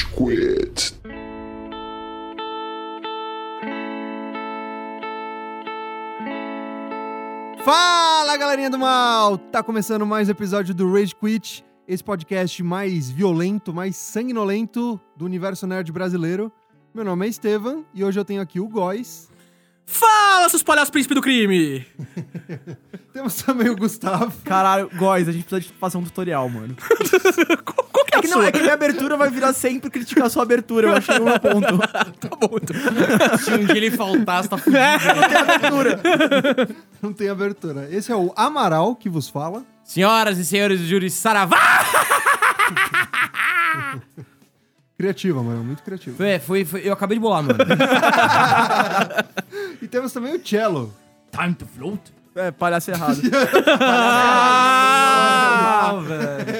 Rage Quit. Fala galerinha do mal! Tá começando mais um episódio do Rage Quit, esse podcast mais violento, mais sanguinolento do universo nerd brasileiro. Meu nome é Estevam e hoje eu tenho aqui o Góis. Fala, seus palhaços príncipe do crime! Temos também o Gustavo. Caralho, Góis, a gente precisa de fazer um tutorial, mano. que é, É que, a não, é que minha abertura vai virar sempre criticar a sua abertura. Eu achei um ponto. Tá bom, então. Se um dia ele faltar, você tá fudido. Não tem abertura. Esse é o Amaral que vos fala. Senhoras e senhores do júri Saravá! Criativa, mano, muito criativa. Foi, foi, foi- eu acabei de bolar, mano. E temos também o Cello. Time to float? É, palhaço errado. Ah,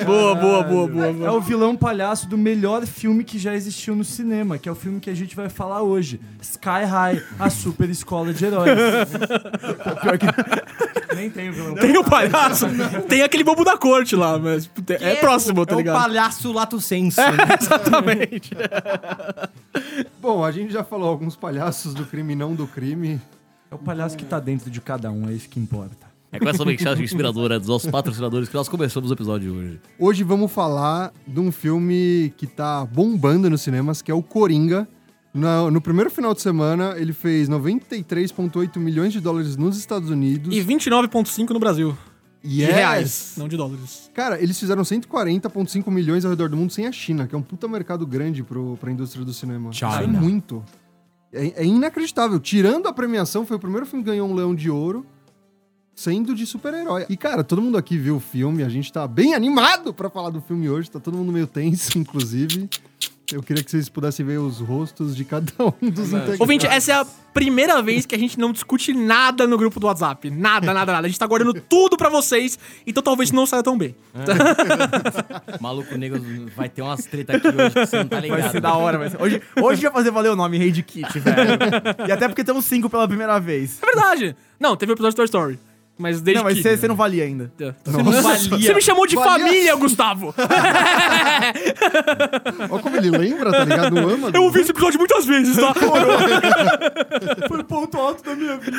boa, boa, boa, boa, É o vilão palhaço do melhor filme que já existiu no cinema, que é o filme que a gente vai falar hoje. Sky High, a super escola de heróis. Pior que... Nem tem o vilão. Tem o palhaço, tem aquele bobo da corte lá, mas tem- é, próximo, tá é ligado? o palhaço lato senso. É, né? exatamente. Bom, a gente já falou alguns palhaços do crime e não do crime. É o palhaço que tá dentro de cada um, é isso que importa. É com essa mensagem inspiradora dos nossos patrocinadores que nós começamos o episódio de hoje. Hoje vamos falar de um filme que tá bombando nos cinemas, que é o Coringa. No, no primeiro final de semana, ele fez 93,8 milhões de dólares nos Estados Unidos. E 29,5 no Brasil. De Yes! reais, não de dólares. Cara, eles fizeram 140,5 milhões ao redor do mundo sem a China, que é um puta mercado grande pro, pra indústria do cinema. China. Isso é muito. É, é inacreditável. Tirando a premiação, foi o primeiro filme que ganhou um leão de ouro, sendo de super-herói. E, cara, todo mundo aqui viu o filme, a gente tá bem animado pra falar do filme hoje, tá todo mundo meio tenso, inclusive. Eu queria que vocês pudessem ver os rostos de cada um dos integrantes. Ouvinte, essa é a primeira vez que a gente não discute nada no grupo do WhatsApp. Nada, nada, nada. A gente tá guardando tudo pra vocês, então talvez não saia tão bem. Maluco negro vai ter umas treta aqui hoje que você não tá ligado. Vai ser da hora, vai ser. Hoje, hoje vai fazer valer o nome Rei de Kit, velho. E até porque temos cinco pela primeira vez. É verdade. Não, teve o episódio de Toy Story. Mas desde Não, mas que... você não valia ainda. Você não valia. Você me chamou de Valia. família, Gustavo! Olha como ele lembra, tá ligado? Ama. Eu ouvi esse episódio muitas vezes, tá? Foi o ponto alto da minha vida.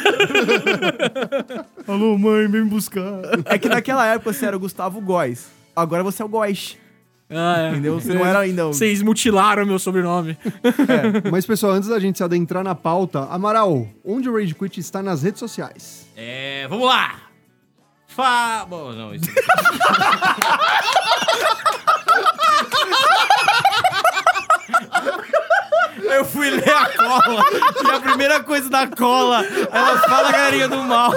Alô, mãe, vem me buscar. É que naquela época você era o Gustavo Góes. Agora você é o Góes. Ah, é. Entendeu? Você não era ainda o. Vocês mutilaram meu sobrenome. Mas, pessoal, antes da gente se adentrar na pauta, Amaral, onde o Rage Quit está nas redes sociais? É, vamos lá! Fa... Bom, não, isso... Eu fui ler a cola e a primeira coisa da cola, ela fala galerinha do mal.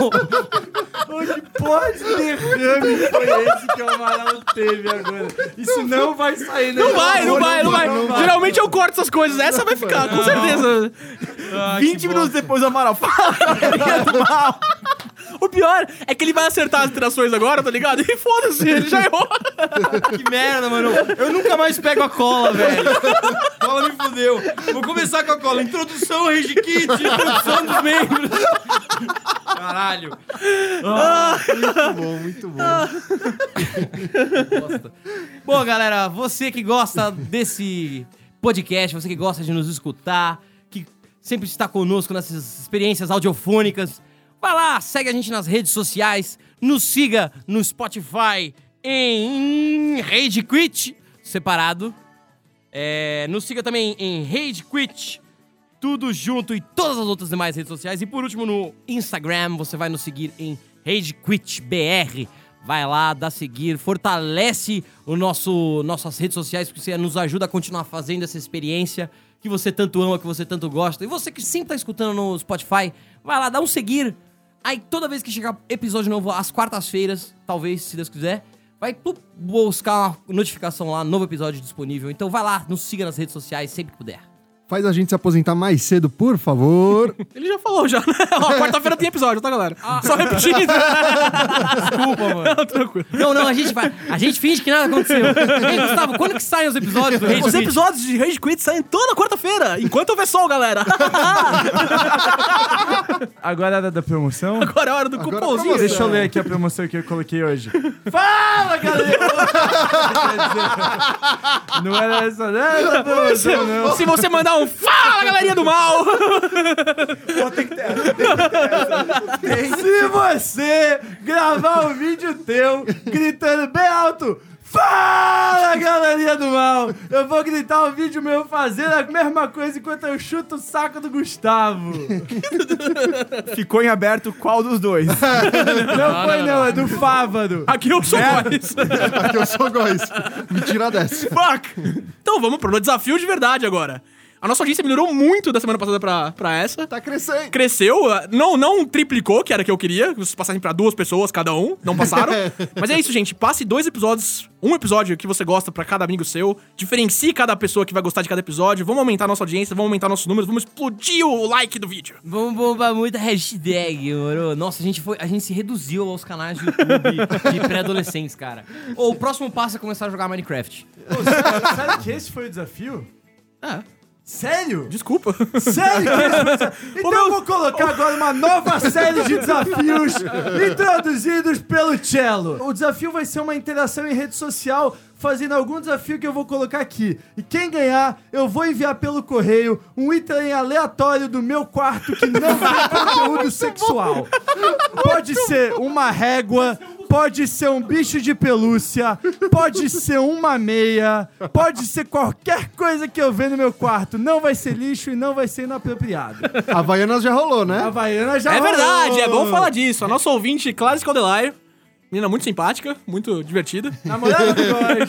Onde pode derrame foi esse que o Amaral teve agora? Isso não vai sair, né? Não vai, não vai, não vai. Geralmente eu corto essas coisas. Essa vai ficar, com certeza. 20 minutos depois o Amaral fala galerinha do mal. O pior é que ele vai acertar as interações agora, tá ligado? E foda-se, ele já errou. Que merda, mano. Eu nunca mais pego a cola, velho. Cola me fudeu. Vou começar com a cola. Introdução, Rage Kit. Introdução dos membros. Caralho. Muito bom, muito bom. Bosta. Bom, galera, você que gosta desse podcast, você que gosta de nos escutar, que sempre está conosco nessas experiências audiofônicas, vai lá, segue a gente nas redes sociais, nos siga no Spotify em Rage Quit, separado. É, nos siga também em Rage Quit, tudo junto e todas as outras demais redes sociais. E por último, no Instagram, você vai nos seguir em RageQuitBR. Vai lá, dá seguir, fortalece o nosso nossas redes sociais, porque você nos ajuda a continuar fazendo essa experiência que você tanto ama, que você tanto gosta. E você que sempre tá escutando no Spotify, vai lá, dá um seguir. Aí toda vez que chegar episódio novo, às quartas-feiras, talvez, se Deus quiser, vai buscar uma notificação lá, novo episódio disponível. Então vai lá, nos siga nas redes sociais sempre que puder. Faz a gente se aposentar mais cedo, por favor. Ele já falou, já, né? Ó, quarta-feira tem episódio, tá, galera? Só repetindo. Desculpa, mano. Não, tranquilo. Não, não, a gente vai. A gente finge que nada aconteceu. Ei, Gustavo, quando que saem os episódios do Rage Os Quit? episódios de Rage Quit saem toda quarta-feira, enquanto houver sol, galera. Agora era da promoção? Agora é a hora do Agora cupomzinho. promoção. Deixa eu ler aqui a promoção que eu coloquei hoje. Fala, galera! Não era essa, não era promoção, não. Se você mandar um Fala, galerinha do mal! Se você gravar um vídeo teu gritando bem alto, fala galerinha do mal, eu vou gritar um vídeo meu fazendo a mesma coisa enquanto eu chuto o saco do Gustavo. Ficou em aberto qual dos dois? Não foi não, é do Fávaro. Aqui eu sou Góis. Aqui eu sou góis. Me tira dessa. Fuck! Então vamos pro desafio de verdade agora. A nossa audiência melhorou muito da semana passada pra, pra essa. Tá crescendo. Cresceu, ah, não, não triplicou, que era o que eu queria, que vocês passassem pra duas pessoas cada um, não passaram. Mas é isso, gente. Passe dois episódios, um episódio que você gosta pra cada amigo seu. Diferencie cada pessoa que vai gostar de cada episódio. Vamos aumentar a nossa audiência, vamos aumentar nossos números, vamos explodir o like do vídeo. Vamos bombar muita hashtag, moro. Nossa, a gente, foi, a gente se reduziu aos canais do YouTube de pré-adolescentes, cara. Ou o próximo passo é começar a jogar Minecraft. Pô, sério, sério que esse foi o desafio? É, Sério? desculpa. Sério desafio? Então eu vou colocar agora uma nova série de desafios introduzidos pelo Cello. O desafio vai ser uma interação em rede social fazendo algum desafio que eu vou colocar aqui. E quem ganhar, eu vou enviar pelo correio um item aleatório do meu quarto que não tem conteúdo sexual. Pode ser uma régua, pode ser um bicho de pelúcia, pode ser uma meia, pode ser qualquer coisa que eu ver no meu quarto. Não vai ser lixo e não vai ser inapropriado. Havaianas já rolou, né? A Havaiana já É rolou. verdade, é bom falar disso. A nossa ouvinte, Clara Scaldelaire, menina muito simpática, muito divertida. Namorada do Góis.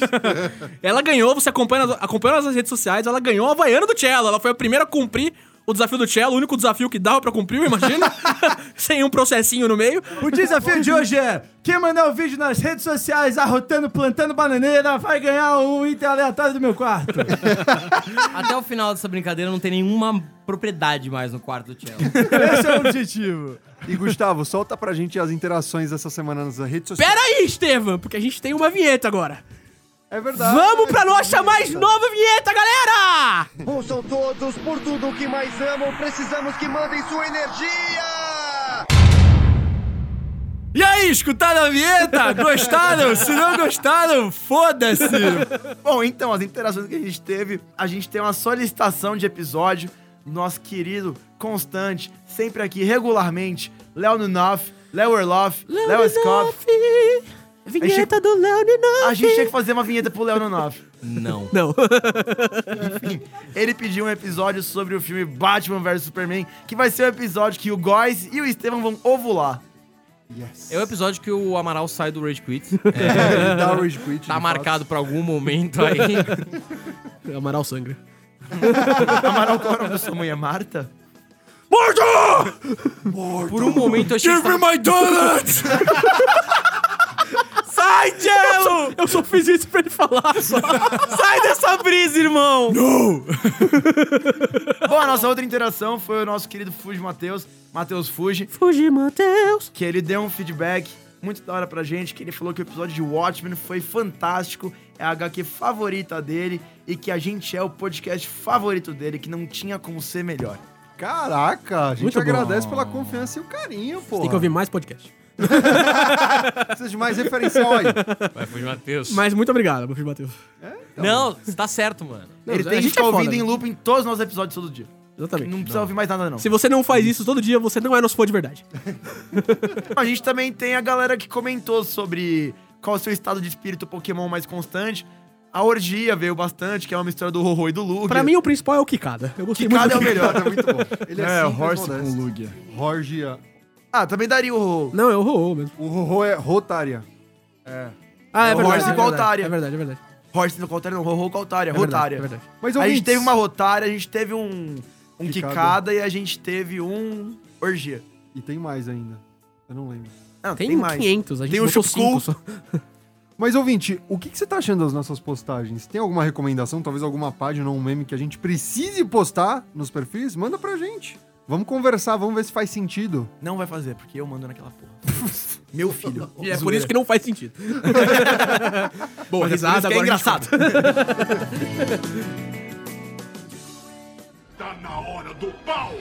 Ela ganhou, você acompanha, acompanha nas redes sociais, ela ganhou a Havaiana do Cello. Ela foi a primeira a cumprir o desafio do Cello, o único desafio que dava pra cumprir, imagina. Sem um processinho no meio. O desafio de hoje é: quem mandar o vídeo nas redes sociais arrotando, plantando bananeira, vai ganhar um item aleatório do meu quarto. Até o final dessa brincadeira não tem nenhuma propriedade mais no quarto do Cello. Esse é o objetivo. E Gustavo, solta pra gente as interações essa semana nas redes sociais. Pera aí, Estevam, porque a gente tem uma vinheta agora. É verdade. Vamos pra nossa mais nova vinheta, galera! Ouçam todos, por tudo que mais amam, precisamos que mandem sua energia! E aí, escutaram a vinheta? Gostaram? Se não gostaram, foda-se. Bom, então, as interações que a gente teve, a gente tem uma solicitação de episódio nosso querido, constante, sempre aqui, regularmente, Léo Nunoff, Léo Orloff, Léo Scott. Vinheta do Léo A gente tinha que fazer uma vinheta pro Léo Nunoff. Não. Não. Ele pediu um episódio sobre o filme Batman vs Superman, que vai ser o episódio que o Góis e o Estevam vão ovular. É o episódio que o Amaral sai do Rage Quit. É, ele dá o Rage Quit. Tá marcado pra algum momento aí. Amaral sangra. Amaral, qual é o nome da sua mãe? É Marta? Por um momento eu achei que você tava- my donuts! Sai, Cello! Eu só fiz isso pra ele falar. Só. Sai dessa brisa, irmão! Bom, a nossa outra interação foi o nosso querido Fuji Matheus, Matheus Fuji, Fugir, Matheus. que ele deu um feedback muito da hora pra gente, que ele falou que o episódio de Watchmen foi fantástico, é a HQ favorita dele e que a gente é o podcast favorito dele, que não tinha como ser melhor. Caraca, a gente Muito bom. agradece pela confiança e o carinho, pô. Tem que ouvir mais podcast. Precisa de mais referencial aí. Vai, Fuji Matheus. Mas muito obrigado, Fugir, Matheus. Não, você tá certo, mano. Não, ele a tem que gente ficar é foda, ouvindo né? em loop em todos os nossos episódios todo dia. Exatamente. Não precisa ouvir mais nada, não. Se você não faz isso todo dia, você não é nosso fã de verdade. A gente também tem a galera que comentou sobre qual é o seu estado de espírito Pokémon mais constante. A Orgia veio bastante, que é uma mistura do Rorô e do Lugia. Pra mim, o principal é o Kikada. Eu gostei Kikada é muito o do Kikada. melhor, é muito bom. Ele é, É, simples, Horse modesto. com Lugia. Horgia. Ah, também daria o Rorô. Não, é o Ho mesmo. O Rorô é Rotária. Ah, é, É verdade. Horse é verdade, Altaria. É verdade, é verdade. Horse no Caltária, não, Rorô Caltária, É verdade, Rotária. é verdade. Mas A gente ouvintes, teve uma Rotária, a gente teve um, um Kikada. Kikada e a gente teve um Orgia. E tem mais ainda. Eu não lembro. Não, Tem, tem, mais. 500, a gente Tem o botou Chupskull. 5 só. Mas, ouvinte, o que, que você tá achando das nossas postagens? Tem alguma recomendação, talvez alguma página ou um meme que a gente precise postar nos perfis? Manda pra gente. Vamos conversar, vamos ver se faz sentido. Não vai fazer, porque eu mando naquela porra. Meu filho. E é por isso que não faz sentido. Boa, risada, que é gente engraçado. Tá na hora do pau!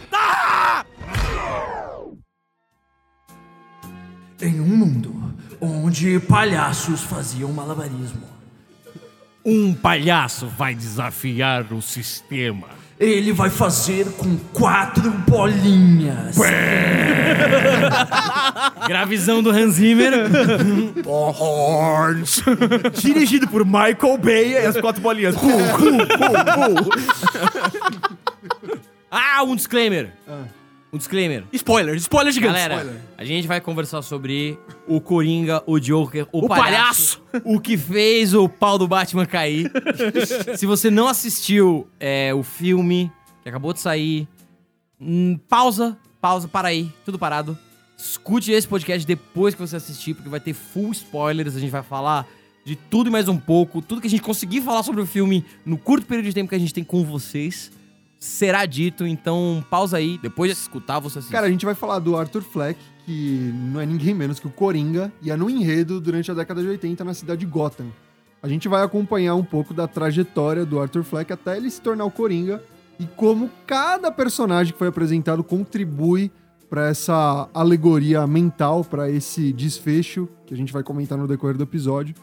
Em um mundo onde palhaços faziam malabarismo, Um palhaço vai desafiar o sistema. Ele vai fazer com quatro bolinhas. Gravizão do Hans Zimmer. Dirigido por Michael Bay e as quatro bolinhas. Ah, um disclaimer. Um disclaimer. Spoiler, spoiler gigante. Galera, spoiler. a gente vai conversar sobre o Coringa, o Joker, o, O palhaço. o que fez o pau do Batman cair. Se você não assistiu é, o filme que acabou de sair, hum, pausa, pausa, para aí, tudo parado. Escute esse podcast depois que você assistir, porque vai ter full spoilers. A gente vai falar de tudo e mais um pouco. Tudo que a gente conseguir falar sobre o filme no curto período de tempo que a gente tem com vocês será dito. Então, pausa aí. Depois de escutar, você assiste. Cara, a gente vai falar do Arthur Fleck, que não é ninguém menos que o Coringa, e é no enredo durante a década de 80 na cidade de Gotham. A gente vai acompanhar um pouco da trajetória do Arthur Fleck até ele se tornar o Coringa e como cada personagem que foi apresentado contribui para essa alegoria mental, para esse desfecho que a gente vai comentar no decorrer do episódio,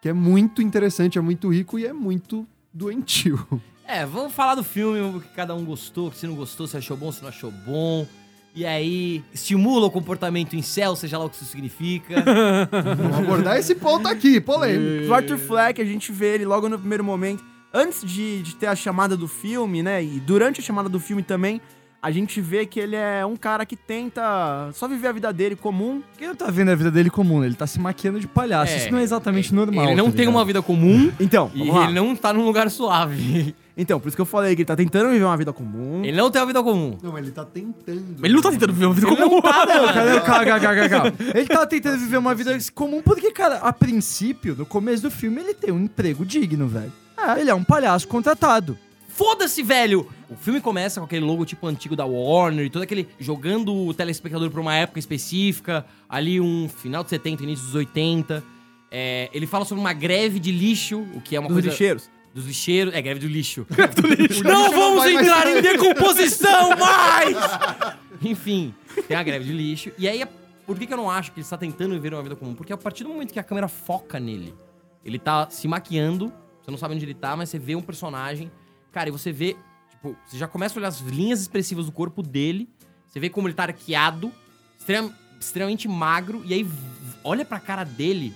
que é muito interessante, é muito rico e é muito doentio. É, vamos falar do filme, o que cada um gostou, se não gostou, se achou bom, se não achou bom. E aí, estimula o comportamento em céu, seja lá o que isso significa. Vamos abordar esse ponto aqui, polêmico. O Arthur Fleck, a gente vê ele logo no primeiro momento. Antes de, de ter a chamada do filme, né? E durante a chamada do filme também, a gente vê que ele é um cara que tenta só viver a vida dele comum. Quem não tá vendo a vida dele comum? Ele tá se maquiando de palhaço. É, Isso não é exatamente normal. ele não tá tem uma vida comum Então, e vamos lá. ele não tá num lugar suave. Então, por isso que eu falei que ele tá tentando viver uma vida comum. Ele não tem uma vida comum. Não, mas ele tá tentando. Ele não tá tentando viver uma vida Ele comum. não tá, Não, cara, calma, calma, calma. Ele tá tentando viver uma vida comum porque, cara, a princípio, no começo do filme, ele tem um emprego digno, velho. Ele é um palhaço contratado. Foda-se, velho! O filme começa com aquele logo tipo antigo da Warner e todo aquele jogando o telespectador pra uma época específica, ali um final de 70, início dos 80. É, ele fala sobre uma greve de lixo, o que é uma Dos coisa... lixeiros. Dos lixeiros. É, greve do lixo. lixo não não vamos mais entrar em decomposição mais! Enfim, tem a greve de lixo. E aí, por que, que eu não acho que ele está tentando viver uma vida comum? Porque a partir do momento que a câmera foca nele, ele tá se maquiando, você não sabe onde ele tá, mas você vê um personagem. Cara, e você vê. Tipo, você já começa a olhar as linhas expressivas do corpo dele. Você vê como ele tá arqueado, extrem- extremamente magro. E aí, olha pra cara dele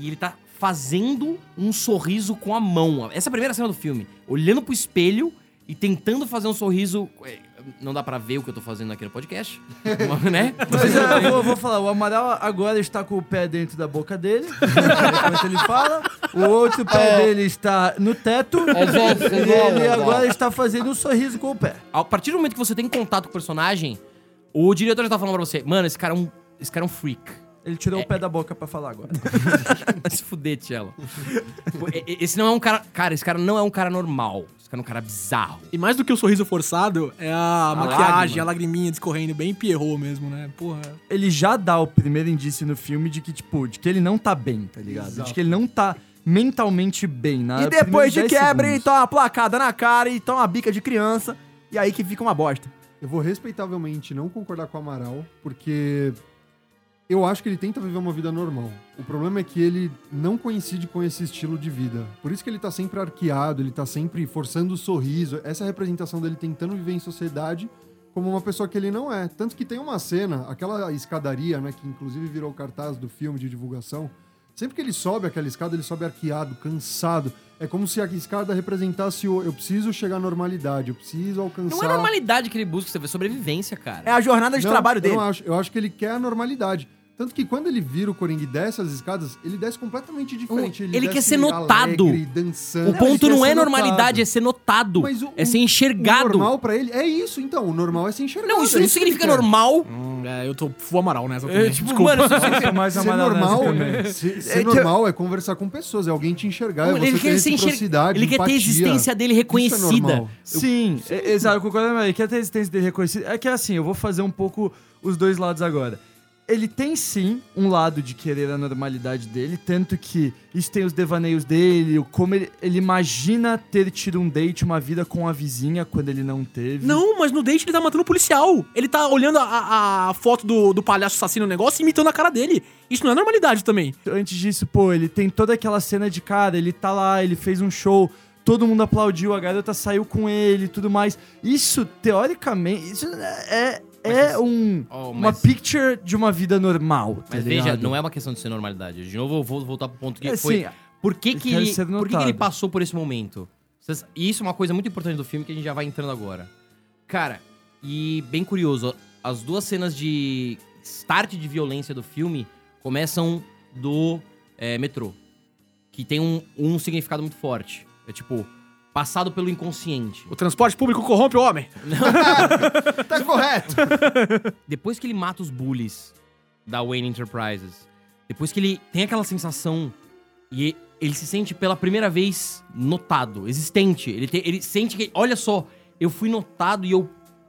e ele tá fazendo um sorriso com a mão. Essa é a primeira cena do filme. Olhando pro espelho e tentando fazer um sorriso. é, Não dá pra ver o que eu tô fazendo aqui no podcast, né? Mas é, eu vou, vou falar, o Amaral agora está com o pé dentro da boca dele, enquanto ele fala. O outro pé dele está no teto. e ele agora está fazendo um sorriso com o pé. A partir do momento que você tem contato com o personagem, o diretor já tá falando pra você, mano, esse cara é um, esse cara é um freak. Ele tirou o pé da boca pra falar agora. Vai se fuder, Tchelo. E- Esse não é um cara. Cara, esse cara não é um cara normal. Esse cara é um cara bizarro. E mais do que o sorriso forçado, é a, maquiagem, lágrima. a lagriminha discorrendo, bem Pierrot mesmo, né? Porra. Ele já dá o primeiro indício no filme de que, tipo, de que ele não tá bem, tá ligado? De que ele não tá mentalmente bem. Na E depois de primeiros 10 quebra, ele segundos. toma uma placada na cara e toma uma bica de criança. E aí que fica uma bosta. Eu vou respeitavelmente não concordar com o Amaral, porque eu acho que ele tenta viver uma vida normal. O problema é que ele não coincide com esse estilo de vida. Por isso que ele tá sempre arqueado, ele tá sempre forçando o sorriso. Essa é a representação dele tentando viver em sociedade como uma pessoa que ele não é. Tanto que tem uma cena, aquela escadaria, né, que inclusive virou cartaz do filme de divulgação. Sempre que ele sobe aquela escada, ele sobe arqueado, cansado. É como se a escada representasse o eu preciso chegar à normalidade, eu preciso alcançar. Não é normalidade que ele busca, você vê sobrevivência, cara. É a jornada de Não, trabalho eu dele. não acho. Eu acho que ele quer a normalidade. Tanto que quando ele vira o Coringa e desce as escadas, ele desce completamente diferente. Ele quer desce ser notado. alegre, dançando. O ponto Ele não quer é normalidade, notado. é ser notado. Mas o- é ser enxergado. O normal pra ele é isso, então. O normal é ser enxergado. Não, isso é não que significa ele quer. normal. Hum, é, eu tô full Amaral nessa É, também. tipo, Desculpa. mano, isso mais Ser normal, também. ser, ser É que- normal é conversar com pessoas, é alguém te enxergar, é ele você ter quer ser enxer- reciprocidade, Ele quer ter a empatia. existência dele Isso é reconhecida. normal. Sim, é- exato, eu concordo, mas ele quer ter a existência dele reconhecida. É que assim, eu vou fazer um pouco os dois lados agora. Ele tem sim um lado de querer a normalidade dele, tanto que isso tem os devaneios dele, o como ele, ele imagina ter tido um date, uma vida com a vizinha quando ele não teve. Não, mas no date ele tá matando o policial. Ele tá olhando a, a foto do, do palhaço assassino no negócio e imitando a cara dele. Isso não é normalidade também. Antes disso, pô, ele tem toda aquela cena de cara, ele tá lá, ele fez um show, todo mundo aplaudiu, a garota saiu com ele e tudo mais. Isso, teoricamente, isso é, é um, Oh, uma mas- picture de uma vida normal. tá Mas veja, ligado? não é uma questão de ser normalidade. De novo, eu vou voltar pro ponto que É, foi. sim, Por que, ele que, ele, por que, que ele passou por esse momento? E isso é uma coisa muito importante do filme que a gente já vai entrando agora. Cara, e bem curioso, as duas cenas de start de violência do filme começam do é, metrô. Que tem um, um significado muito forte. É tipo, passado pelo inconsciente. O transporte público corrompe o homem. Tá correto. depois que ele mata os bullies da Wayne Enterprises, depois que ele tem aquela sensação e ele se sente pela primeira vez notado, existente, ele, tem- ele sente que, olha só, eu fui notado e eu,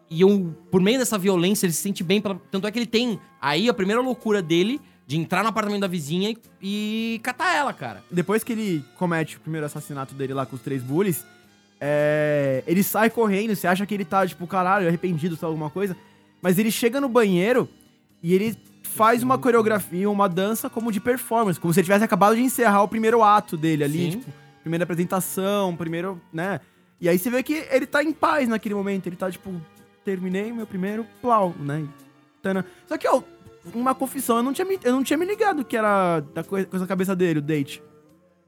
e eu, por meio dessa violência, ele se sente bem, pela, tanto é que ele tem aí a primeira loucura dele de entrar no apartamento da vizinha e, e catar ela, cara. Depois que ele comete o primeiro assassinato dele lá com os três bullies, é, ele sai correndo, você acha que ele tá, tipo, caralho, arrependido, lá, alguma coisa. Mas ele chega no banheiro e ele faz uma coreografia, uma dança como de performance, como se ele tivesse acabado de encerrar o primeiro ato dele ali, Sim. tipo, primeira apresentação, primeiro, né? E aí você vê que ele tá em paz naquele momento, ele tá, tipo, terminei meu primeiro plau, né? Tana. Só que, ó, uma confissão, eu não tinha me, eu não tinha me ligado que era da coi- coisa da cabeça dele, o date.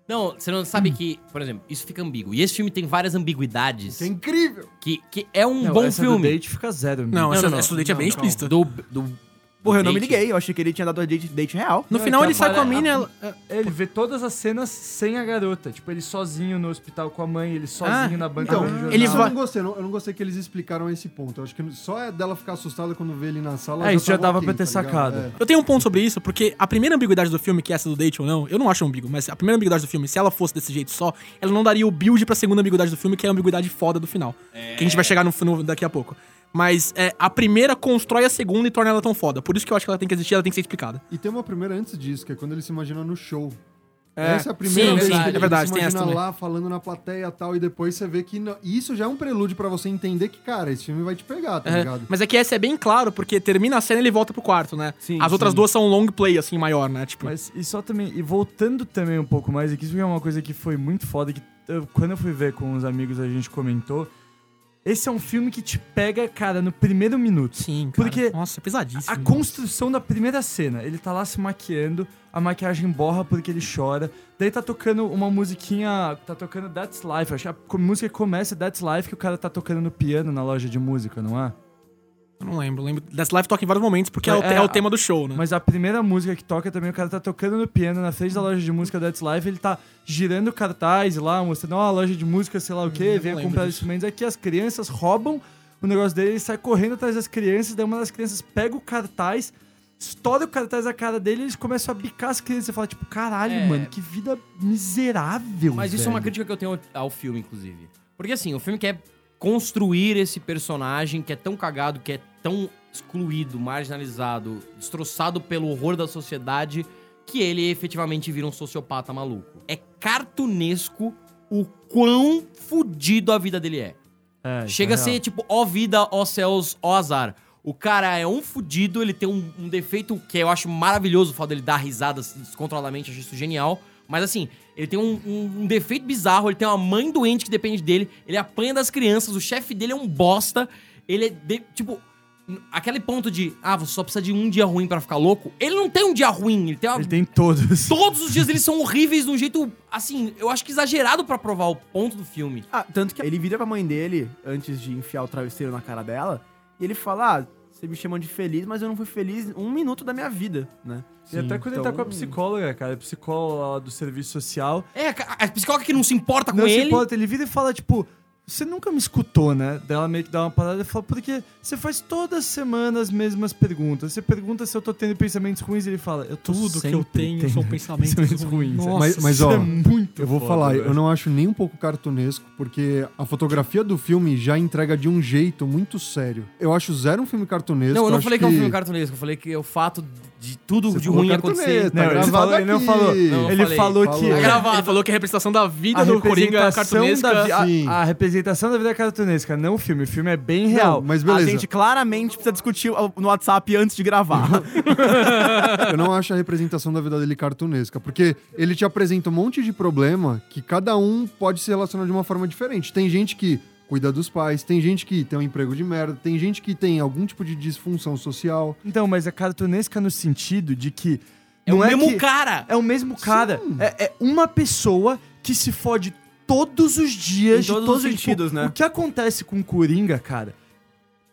Não, você não sabe que, por exemplo, isso fica ambíguo. E esse filme tem várias ambiguidades. Que é incrível. Que, que é um Não, bom essa filme. Do date fica zero. Não, Não, essa, não, não. essa do date é bem Não, calma. explícita. Do, do, Porra, eu não me date. liguei, eu achei que ele tinha dado a date, date real. No Não, final então ele sai com a apare- mina e ela... Ele vê todas as cenas sem a garota. Tipo, ele sozinho no hospital com a mãe, ele sozinho Ah, na banca Então, do jornal. ele isso vai- eu não gostei. Eu não, eu não gostei que eles explicaram esse ponto. Eu acho que só é dela ficar assustada quando vê ele na sala. É, isso já tava dava ok, pra ter tá ligado? sacado. É. Eu tenho um ponto sobre isso, porque a primeira ambiguidade do filme, que é essa do date ou não, eu não acho ambíguo, mas a primeira ambiguidade do filme, se ela fosse desse jeito só, ela não daria o build pra segunda ambiguidade do filme, que é a ambiguidade foda do final. Que a gente vai chegar no, no- daqui a pouco. Mas é, a primeira constrói a segunda e torna ela tão foda. Por isso que eu acho que ela tem que existir, ela tem que ser explicada. E tem uma primeira antes disso, que é quando ele se imagina no show. É. Essa é a primeira Sim, vez verdade, que ele é verdade, se tem essa imagina também. lá falando na plateia e tal, e depois você vê que não- isso já é um prelúdio pra você entender que, cara, esse filme vai te pegar, tá É, ligado? mas é que essa é bem claro, porque termina a cena e ele volta pro quarto, né? Sim, As outras sim. duas são long play, assim, maior, né? Tipo, Mas e só também, e voltando também um pouco mais, aqui isso é uma coisa que foi muito foda, que eu- quando eu fui ver com os amigos a gente comentou. Esse é um filme que te pega, cara, no primeiro minuto. sim, cara. Porque Nossa, é pesadíssimo. A construção da primeira cena, ele tá lá se maquiando, a maquiagem borra porque ele chora. Daí tá tocando uma musiquinha, tá tocando That's Life. Acho que a música que começa é That's Life que o cara tá tocando no piano na loja de música, não é? Eu não lembro. Lembro. That's Life toca em vários momentos, porque é, o, É, é o a- tema do show, né? Mas a primeira música que toca também, o cara tá tocando no piano na frente da loja de música That's Life, ele tá girando cartaz lá, mostrando, ó, a loja de música, sei lá o quê, eu venha comprar disso. instrumentos. Aqui as crianças roubam o negócio dele, ele sai correndo atrás das crianças, daí uma das crianças pega o cartaz, estoura o cartaz na cara dele e eles começam a bicar as crianças. Você fala, tipo, caralho, É. mano, que vida miserável. Mas isso é uma velho. crítica que eu tenho ao filme, inclusive. Porque assim, o filme quer construir esse personagem que é tão cagado, que é tão excluído, marginalizado, destroçado pelo horror da sociedade, que ele efetivamente vira um sociopata maluco. É cartunesco o quão fudido a vida dele é. É, isso Chega é a ser real. tipo, ó vida, ó céus, ó azar. O cara é um fudido, ele tem um, um defeito que eu acho maravilhoso, o fato dele dar risadas descontroladamente, acho isso genial. Mas assim, ele tem um, um- um defeito bizarro, ele tem uma mãe doente que depende dele, ele apanha das crianças, o chefe dele é um bosta, ele é, de- tipo, aquele ponto de, ah, você só precisa de um dia ruim pra ficar louco. Ele não tem um dia ruim, ele tem uma... Ele tem todos. Todos os dias eles são horríveis de um jeito, assim, eu acho que exagerado pra provar o ponto do filme. Ah, tanto que ele vira pra mãe dele, antes de enfiar o travesseiro na cara dela, e ele fala, ah, Vocês me chamam de feliz, mas eu não fui feliz um minuto da minha vida, né? E até quando ele tá com a Então- psicóloga, cara, a psicóloga lá do serviço social. É, a psicóloga que não se importa com não se ele. importa, ele vira e fala, tipo, você nunca me escutou, né? Daí ela meio que dá uma parada e fala, porque você faz toda semana as mesmas perguntas. Você pergunta se eu tô tendo pensamentos ruins e ele fala, eu tô Tudo que eu tenho tendo são pensamentos pensamentos ruins. Nossa, mas, mas Isso ó, é muito eu vou foda, falar, velho. eu não acho nem um pouco cartunesco, porque a fotografia do filme já entrega de um jeito muito sério. Eu acho zero um filme cartunesco. Não, eu não acho falei que é um filme cartunesco, eu falei que é o fato de tudo Você de ruim cartunesco, acontecer. tá Não, ele, gravado falou, ele não aqui. falou. Não, ele falei. falou que. Falou. gravado. Ele falou que a representação da vida A do Coringa é cartunesca. da vi- a- Sim. a, representação da vida é cartunesca, não o filme. O filme é bem Não, real. mas beleza. A gente claramente precisa discutir no WhatsApp antes de gravar. Eu não acho a representação da vida dele cartunesca, porque ele te apresenta um monte de problema que cada um pode se relacionar de uma forma diferente. Tem gente que cuida dos pais, tem gente que tem um emprego de merda, tem gente que tem algum tipo de disfunção social. Então, mas é cartunesca no sentido de que. É não o mesmo que- cara. É o mesmo cara. É, é uma pessoa que se fode todos os dias, Em todos de todos os tipo, sentidos, né? O que acontece com o Coringa, cara,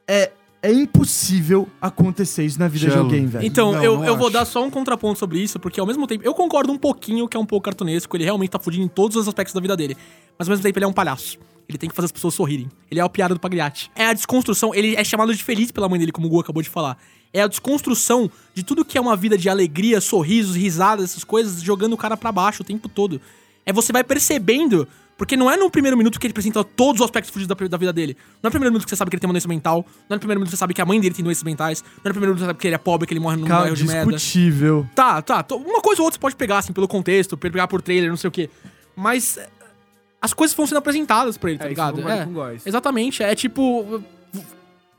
é, é impossível acontecer isso na vida de alguém, velho. Então, Não, eu, não eu vou dar só um contraponto sobre isso, porque ao mesmo tempo. Eu concordo um pouquinho que é um pouco cartunesco, ele realmente tá fudindo em todos os aspectos da vida dele. Mas ao mesmo tempo ele é um palhaço. Ele tem que fazer as pessoas sorrirem. Ele é a piada do Pagliatti. É a desconstrução, ele é chamado de feliz pela mãe dele, como o Gu acabou de falar. É a desconstrução de tudo que é uma vida de alegria, sorrisos, risadas, essas coisas, jogando o cara pra baixo o tempo todo. É você vai percebendo, porque não é no primeiro minuto que ele apresenta todos os aspectos fudidos da, da vida dele. Não é no primeiro minuto que você sabe que ele tem uma doença mental. Não é no primeiro minuto que você sabe que a mãe dele tem doenças mentais. Não é no primeiro minuto que você sabe que ele é pobre, que ele morre num Cara, bairro de merda. discutível. Tá, tá. Uma coisa ou outra você pode pegar, assim, pelo contexto, pegar por trailer, não sei o quê. Mas é, as coisas vão sendo apresentadas pra ele, tá É, ligado? É, exatamente. É tipo.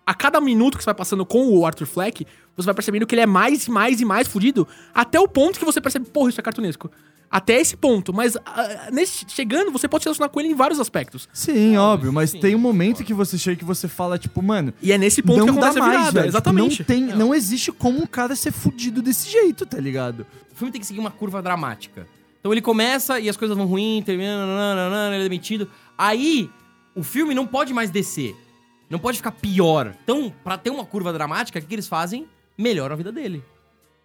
A cada minuto que você vai passando com o Arthur Fleck, você vai percebendo que ele é mais e mais e mais fudido, até o ponto que você percebe, porra, isso é cartunesco. Até esse ponto. Mas ah, nesse, chegando, você pode se relacionar com ele em vários aspectos. Sim, óbvio, mas tem um momento que você chega que você fala, tipo, mano. E é nesse ponto não que dá acontece a mais, virada. velho. Tipo, Exatamente. Não, tem, não existe como um cara ser fudido desse jeito, tá ligado? O filme tem que seguir uma curva dramática. Então ele começa e as coisas vão ruim, termina, nananana, ele é demitido. Aí o filme não pode mais descer. Não pode ficar pior. Então, pra ter uma curva dramática, o que, que eles fazem? Melhoram a vida dele.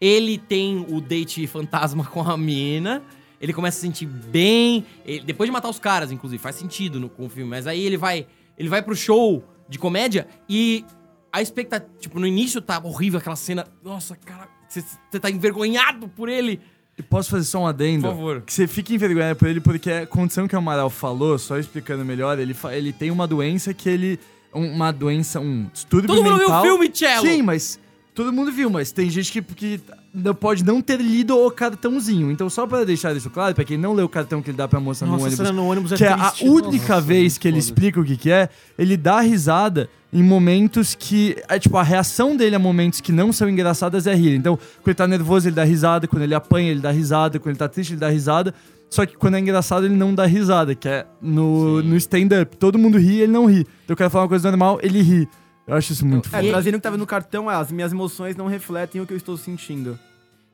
Ele tem o date fantasma com a mina. Ele começa a se sentir bem. ele- depois de matar os caras, inclusive. Faz sentido no, com o filme. Mas aí ele vai. Ele vai pro show de comédia e a expectativa. Tipo, no início tá horrível aquela cena. Nossa, cara, você tá envergonhado por ele. E posso fazer só um adendo? Por favor. Que você fique envergonhado por ele, porque a condição que o Amaral falou, só explicando melhor, ele, ele tem uma doença que ele. um- Uma doença, um distúrbio Todo mundo viu o mental. filme, Cello! Sim, mas todo mundo viu, mas tem gente que, que não pode não ter lido o cartãozinho. Então, só para deixar isso claro, pra quem não leu o cartão que ele dá pra moça no Nossa, a ônibus, no ônibus é que é a triste. única Nossa, vez muito que ele foda. explica o que, que é, ele dá risada em momentos que. É, tipo, a reação dele a momentos que não são engraçadas é rir. Então, quando ele tá nervoso, ele dá risada, quando ele apanha, ele dá risada, quando ele tá triste, ele dá risada. Só que quando é engraçado, ele não dá risada, que é no, no stand-up. Todo mundo ri, ele não ri. Então, eu quero falar uma coisa normal, ele ri. Eu acho isso muito É, foda. trazendo o que tá vendo no cartão, é, as minhas emoções não refletem o que eu estou sentindo.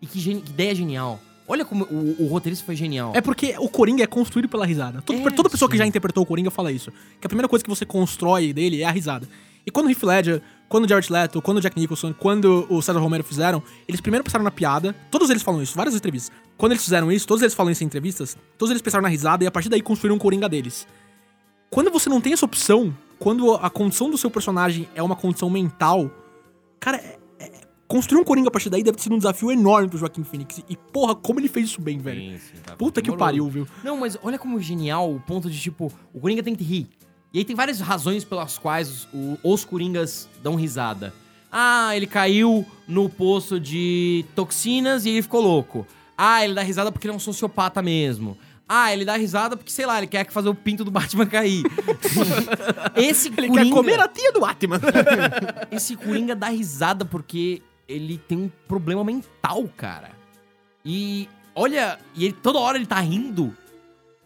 E que, geni- que ideia genial. Olha como o, o roteirista foi genial. É porque o Coringa é construído pela risada. Todo- É, toda pessoa que sim. já interpretou o Coringa fala isso. Que a primeira coisa que você constrói dele é a risada. E quando o Heath Ledger, quando o Jared Leto, quando o Jack Nicholson, quando o César Romero fizeram, eles primeiro pensaram na piada. Todos eles falam isso, várias entrevistas. Quando eles fizeram isso, todos eles falam isso em entrevistas, todos eles pensaram na risada e a partir daí construíram um Coringa deles. Quando você não tem essa opção, quando a condição do seu personagem é uma condição mental, cara, é- é- construir um Coringa a partir daí deve ter sido um desafio enorme pro Joaquim Phoenix. E porra, como ele fez isso bem, velho. Sim, sim, tá Puta que pariu, viu? Não, mas olha como genial o ponto de, tipo, o Coringa tem que rir. E aí tem várias razões pelas quais o- os Coringas dão risada. Ah, ele caiu no poço de toxinas e ele ficou louco. Ah, ele dá risada porque ele é um sociopata mesmo. Ah, ele dá risada porque, sei lá, ele quer fazer o pinto do Batman cair. Esse Ele Coringa... quer comer a tia do Batman. Esse Coringa dá risada porque ele tem um problema mental, cara. E olha, e ele toda hora ele tá rindo.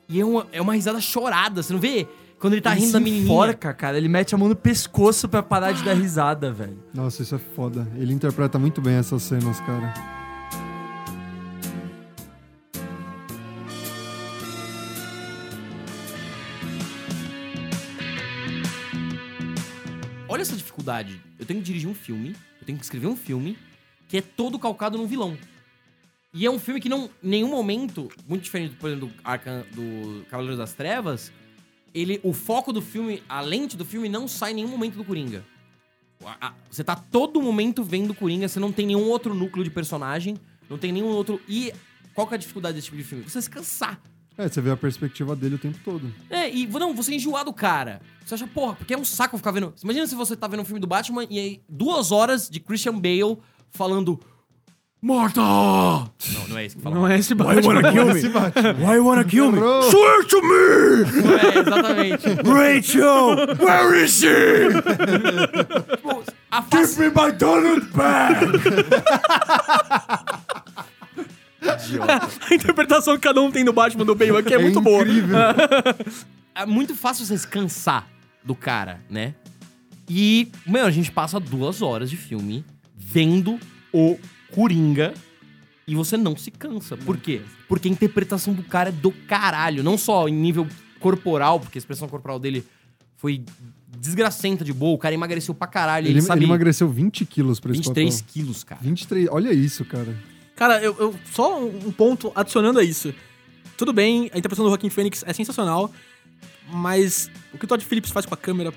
E é uma, é uma risada chorada, você não vê? Quando ele tá ele rindo se da menininha. enforca, cara. Ele mete a mão no pescoço pra parar de dar risada, velho. Nossa, isso é foda. Ele interpreta muito bem essas cenas, cara. Dificuldade. Eu tenho que dirigir um filme, eu tenho que escrever um filme que é todo calcado num vilão. E é um filme que não, em nenhum momento, muito diferente, por exemplo, do, Arcan, do Cavaleiro das Trevas, ele, o foco do filme, a lente do filme não sai em nenhum momento do Coringa. Você tá todo momento vendo o Coringa, você não tem nenhum outro núcleo de personagem, não tem nenhum outro. E qual que é a dificuldade desse tipo de filme? Você se cansar. É, você vê a perspectiva dele o tempo todo. É, e não, você enjoar do cara. Você acha, porra, porque é um saco ficar vendo. Imagina se você tá vendo um filme do Batman e aí duas horas de Christian Bale falando. Morta! Não, não é esse que fala. Não é esse Batman. kill me? Why you wanna kill me? Swear to me! É, exatamente. Rachel! Where is she? Tipo, a face... me my Donald back! A interpretação que cada um tem do Batman do Bale aqui é, muito boa. incrível. é muito fácil você se cansar do cara, né? E, meu, a gente passa duas horas de filme vendo o Coringa e você não se cansa. Por quê? Porque a interpretação do cara é do caralho. Não só em nível corporal, porque a expressão corporal dele foi desgracenta de boa. O cara emagreceu pra caralho. Ele, Ele, sabe ele emagreceu 20 quilos pra esse 23 papel. quilos, cara. 23, olha isso, cara. Cara, eu, eu- só um ponto adicionando a isso. Tudo bem, a interpretação do Joaquin Phoenix é sensacional, mas o que o Todd Phillips faz com a câmera,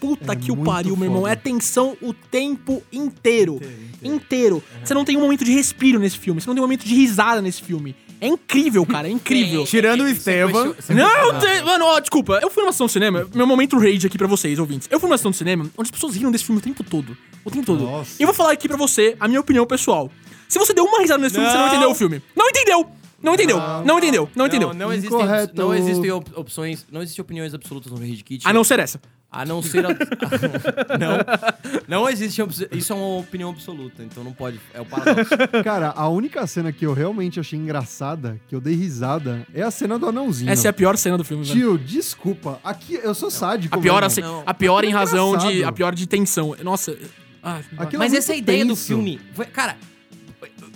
puta É que o pariu, meu irmão. foda. É tensão o tempo inteiro. Inteiro. Você não tem um momento de respiro nesse filme, você não tem um momento de risada nesse filme. É incrível, cara, é incrível. Tirando o Estevam. Não, tem, mano, ó, desculpa. Eu fui numa sessão de cinema, meu momento rage aqui pra vocês, ouvintes. Eu fui numa sessão de cinema onde as pessoas riram desse filme o tempo todo. O tempo todo. Nossa. E eu vou falar aqui pra você a minha opinião pessoal. Se você deu uma risada nesse filme, você não Não. entendeu o filme. Não entendeu! Não entendeu! Não, entendeu! Não entendeu! Não, não existem, Incorreto. não existem op- opções, não existem opiniões absolutas no Rage Kit. A não ser essa. A não ser. A... não. Não existe. Isso é uma opinião absoluta, então não pode. É o paradoxo. Cara, a única cena que eu realmente achei engraçada, que eu dei risada, é a cena do anãozinho. Essa é a pior cena do filme, velho. Tio, desculpa. Aqui eu sou sádico. A pior, mesmo. assim, Não. a pior em razão de. A pior de tensão. Nossa. Ah, Aquilo Mas é essa é a ideia do filme. Foi- Cara,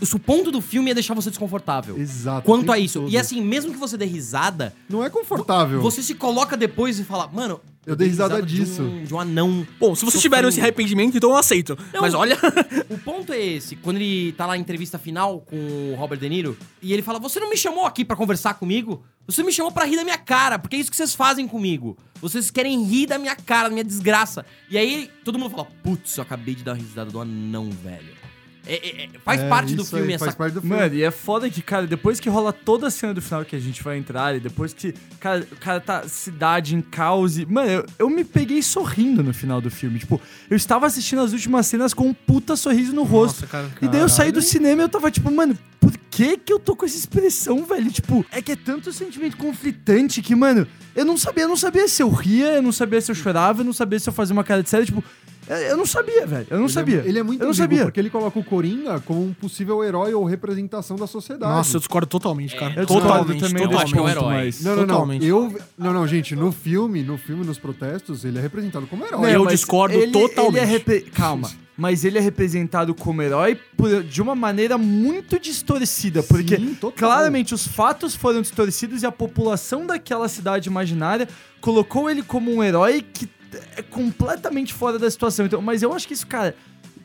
o ponto do filme é deixar você desconfortável. Exato. Quanto a isso. todo. E assim, mesmo que você dê risada, Não é confortável. você se coloca depois e fala, mano. Eu dei risada de disso. um- De um, anão. Bom, se vocês tiveram esse arrependimento, então eu aceito. Não. Mas olha. O ponto é esse, quando ele tá lá em entrevista final com o Robert De Niro, e ele fala: Você não me chamou aqui pra conversar comigo? Você me chamou pra rir da minha cara, porque é isso que vocês fazem comigo. Vocês querem rir da minha cara, da minha desgraça. E aí todo mundo fala: Putz, eu acabei de dar uma risada do anão, velho. É- é- é- faz É, parte do filme aí, essa Faz parte do filme. Mano, e é foda que, cara, depois que rola toda a cena do final que a gente vai entrar, e depois que, cara, o cara tá cidade em caos e... Mano, eu, eu me peguei sorrindo no final do filme. Tipo, eu estava assistindo as últimas cenas com um puta sorriso no rosto. cara. E daí eu saí do cinema e eu tava tipo, mano, por que que eu tô com essa expressão, velho? Tipo, é que é tanto sentimento conflitante que, mano, eu não sabia, eu não sabia se eu ria, eu não sabia se eu chorava, eu não sabia se eu fazia uma cara de sério, tipo, eu eu não sabia, velho. Eu não Ele é- sabia. ele é muito Eu não sabia. porque ele coloca o Coringa como um possível herói ou representação da sociedade. Nossa, eu discordo totalmente, cara. Eu discordo totalmente, também desse acho que é um totalmente. herói. mas- Não, não, não. Totalmente. Eu, não, não, gente, no filme, no filme, nos protestos, ele é representado como herói. Não, eu mas discordo ele- totalmente. ele é repre- Calma. Mas ele é representado como herói por- de uma maneira muito distorcida. Porque Sim, total. claramente os fatos foram distorcidos e a população daquela cidade imaginária colocou ele como um herói que é completamente fora da situação. Então, mas eu acho que isso, cara.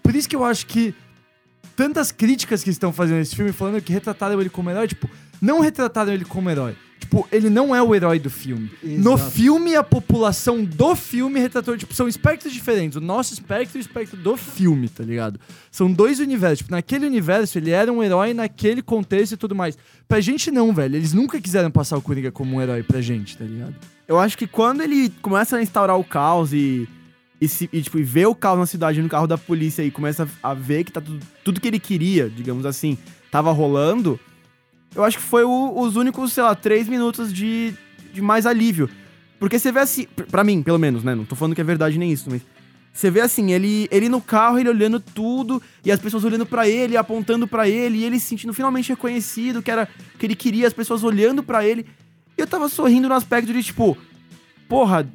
Por isso que eu acho que tantas críticas que estão fazendo esse filme, falando que retrataram ele como herói, tipo, não retrataram ele como herói. Tipo, ele não é o herói do filme. No Exato. filme, a população do filme retratou, tipo, são espectros diferentes. O nosso espectro e o espectro do filme, tá ligado? São dois universos. Tipo, naquele universo, ele era um herói naquele contexto e tudo mais. Pra gente, não, velho. Eles nunca quiseram passar o Coringa como um herói pra gente, tá ligado? Eu acho que quando ele começa a instaurar o caos e, e, se, e, tipo, e vê o caos na cidade no carro da polícia e começa a ver que tá tudo, tudo que ele queria, digamos assim, tava rolando, eu acho que foi o- os únicos, sei lá, três minutos de, de mais alívio. Porque você vê assim, pra mim, pelo menos, né? Não tô falando que é verdade nem isso, mas. Você vê assim, ele, ele no carro, ele olhando tudo, e as pessoas olhando pra ele, apontando pra ele, e ele se sentindo finalmente reconhecido, que era que ele queria, as pessoas olhando pra ele. E eu tava sorrindo no aspecto de, tipo, porra,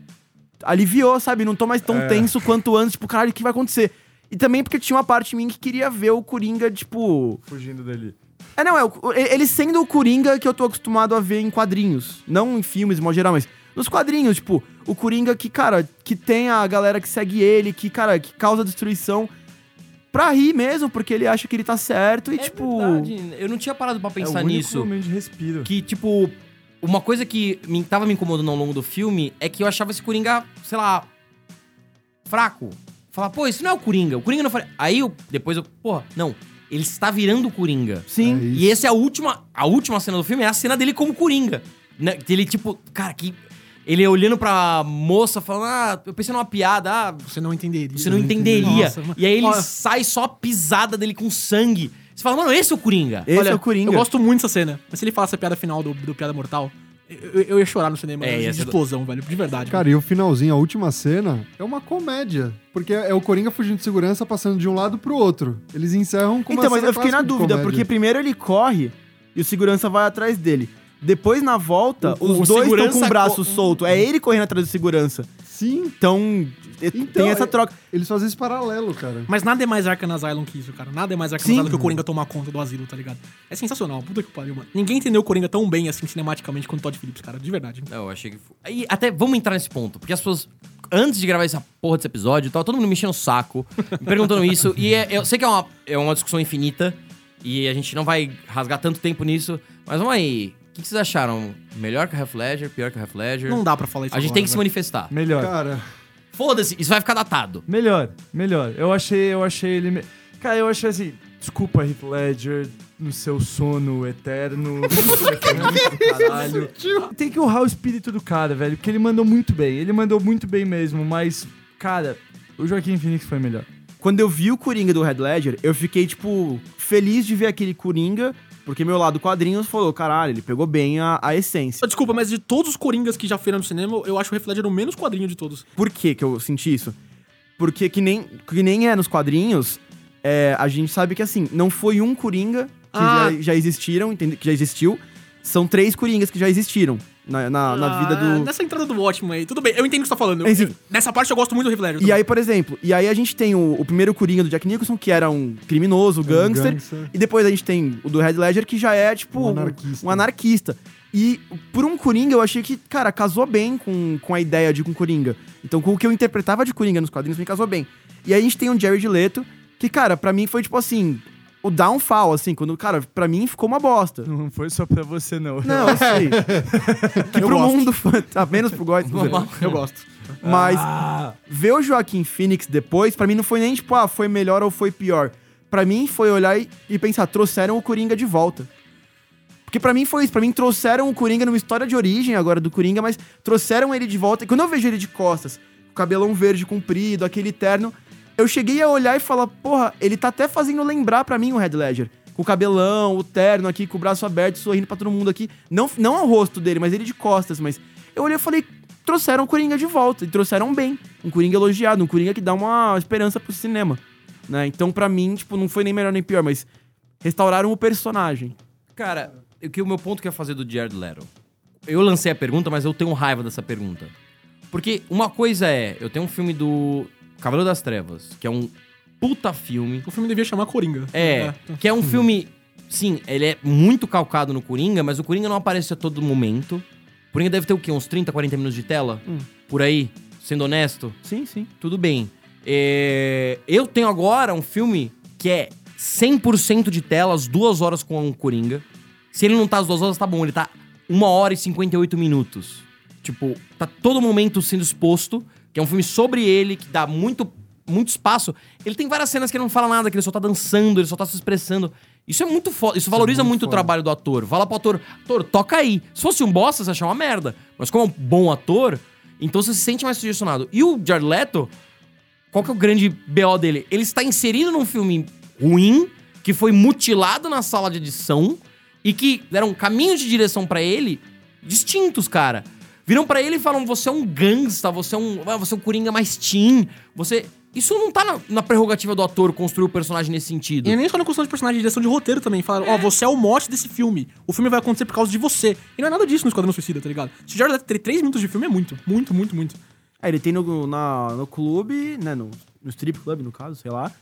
aliviou, sabe? Não tô mais tão tenso quanto antes, tipo, caralho, o que vai acontecer? E também porque tinha uma parte de mim que queria ver o Coringa, tipo. Fugindo dele. É, não, é o- ele sendo o Coringa que eu tô acostumado a ver em quadrinhos. Não em filmes, de modo geral, mas nos quadrinhos. Tipo, o Coringa que, cara, que tem a galera que segue ele, que, cara, que causa destruição pra rir mesmo, porque ele acha que ele tá certo e, É tipo. verdade, eu não tinha parado pra É o pensar único nisso. momento de respiro. Que, tipo, uma coisa que me, tava me incomodando ao longo do filme é que eu achava esse Coringa, sei lá, fraco. Falar, pô, isso não é o Coringa. O Coringa não faria. Aí eu, depois eu, porra, não. Ele está virando o Coringa. Sim. É. E essa é a última, a última cena do filme, é a cena dele como Coringa. Né? Ele, tipo, cara, que. Ele olhando pra moça, falando, ah, eu pensei numa piada, ah, Você não entenderia. você não entenderia. Nossa, e aí ele Olha- sai só a pisada dele com sangue. Você fala, mano, esse é o Coringa. Esse Olha, é o Coringa. Eu gosto muito dessa cena. Mas se ele falasse a piada final do, do Piada Mortal, eu, eu ia chorar no cinema. É, de ia ser- explosão, velho. De verdade. Cara, e o finalzinho, a última cena, é uma comédia. Porque é o Coringa fugindo de segurança, passando de um lado pro outro. Eles encerram com uma Então, mas eu fiquei na dúvida, porque primeiro ele corre e o segurança vai atrás dele. Depois, na volta, O- o os dois estão com o braço co- solto. É ele correndo atrás do segurança. Sim, Então, e- Então, tem essa é- troca. eles fazem esse paralelo, cara. Mas nada é mais Arkham Asylum que isso, cara. Nada é mais Arkham Sim. Asylum que o Coringa tomar conta do asilo, tá ligado? É sensacional. Puta que pariu, mano. Ninguém entendeu o Coringa tão bem, assim, cinematicamente, quanto o Todd Phillips, cara. De verdade. Não, eu achei que. E até vamos entrar nesse ponto, porque as pessoas. Antes de gravar essa porra desse episódio, tava todo mundo me enchendo o saco, me perguntando isso. E é- eu sei que é uma, é uma discussão infinita, e a gente não vai rasgar tanto tempo nisso, mas vamos aí. O que, vocês acharam? Melhor que a Half Ledger? Pior que a Half Ledger? Não dá pra falar isso A gente agora, tem que se velho. manifestar. Melhor. Cara, Foda-se, isso vai ficar datado. Melhor, melhor. Eu achei, eu achei ele. me- Cara, eu achei assim. Desculpa, Heath Ledger, no seu sono eterno. Do caralho. Tem que honrar o espírito do cara, velho, porque ele mandou muito bem. Ele mandou muito bem mesmo, mas, cara, o Joaquim Phoenix foi melhor. Quando eu vi o Coringa do Red Ledger, eu fiquei, tipo, feliz de ver aquele Coringa, porque meu lado quadrinhos falou, caralho, ele pegou bem a, a essência. Desculpa, mas de todos os Coringas que já foram no cinema, eu acho o Heath Ledger o menos quadrinho de todos. Por que que eu senti isso? Porque que nem, que nem é nos quadrinhos, é, a gente sabe que, assim, não foi um Coringa que Ah. já, já existiram, entende? que já existiu, são três Coringas que já existiram na, na, na vida Ah, do... Nessa entrada do Watchmen aí, tudo bem, eu entendo o que você tá falando. É. Eu- Nessa parte eu gosto muito do Heath Ledger. E aí, por exemplo, e aí a gente tem o, o primeiro Coringa do Jack Nicholson, que era um criminoso, gangster, gangster. e depois a gente tem o do Red Ledger, que já é, tipo, Um um anarquista. um anarquista. E por um Coringa, eu achei que, cara, casou bem com, com a ideia de um Coringa. Então, com o que eu interpretava de Coringa nos quadrinhos, me casou bem. E aí a gente tem o Jared Leto, que, cara, pra mim foi, tipo assim, o downfall, assim, quando, cara, pra mim ficou uma bosta. Não foi só pra você, não. Não, eu sei. que Eu pro gosto. mundo, tá menos pro Góis. Eu gosto. Mas Ah, ver o Joaquim Phoenix depois, pra mim não foi nem tipo, ah, foi melhor ou foi pior. Pra mim foi olhar e, e pensar, trouxeram o Coringa de volta. Porque pra mim foi isso, pra mim trouxeram o Coringa numa história de origem agora do Coringa, mas trouxeram ele de volta. E quando eu vejo ele de costas, com o cabelão verde comprido, aquele terno, eu cheguei a olhar e falar, porra, ele tá até fazendo lembrar pra mim o Red Ledger. Com o cabelão, o terno aqui, com o braço aberto, sorrindo pra todo mundo aqui. Não, não ao rosto dele, mas ele de costas, mas... Eu olhei e falei, trouxeram o Coringa de volta, e trouxeram bem. Um Coringa elogiado, um Coringa que dá uma esperança pro cinema. Né? Então, pra mim, tipo, não foi nem melhor nem pior, mas restauraram o personagem. Cara, o que o meu ponto que eu ia fazer do Jared Leto? Eu lancei a pergunta, mas eu tenho raiva dessa pergunta. Porque uma coisa é, eu tenho um filme do Cavaleiro das Trevas, que é um puta filme. O filme devia chamar Coringa. É, que é um filme. Sim, ele é muito calcado no Coringa, mas o Coringa não aparece a todo momento. O Coringa deve ter o quê? Uns 30, 40 minutos de tela? Por aí? Sendo honesto? Sim, sim. Tudo bem. É, Eu tenho agora um filme que é 100% de tela, as duas horas com o Coringa. Se ele não tá às duas horas, tá bom. Ele tá uma hora e 58 minutos. Tipo, tá todo momento sendo exposto, que é um filme sobre ele, que dá muito, muito espaço. Ele tem várias cenas que ele não fala nada, que ele só tá dançando, ele só tá se expressando. Isso é muito foda. Isso valoriza muito, o trabalho do ator. Fala pro ator, ator, toca aí. Se fosse um bosta, você achar uma merda. Mas como é um bom ator, então você se sente mais sugestionado. E o Jared Leto, qual que é o grande BO dele? Ele está inserido num filme ruim, que foi mutilado na sala de edição e que deram caminhos de direção pra ele distintos, cara. Viram pra ele e falam: você é um gangsta, você é um, ah, você é um coringa mais teen, você. Isso não tá na, na prerrogativa do ator construir o personagem nesse sentido. E nem só na construção de personagem, de direção de roteiro também. Falaram, ó, você é o mote desse filme. O filme vai acontecer por causa de você. E não é nada disso no Esquadrão Suicida, tá ligado? Se o Jared Leto ter 3 minutos de filme é muito. Muito, muito, muito. Aí ele tem no, na, no clube, né? No, no strip club, no caso, sei lá.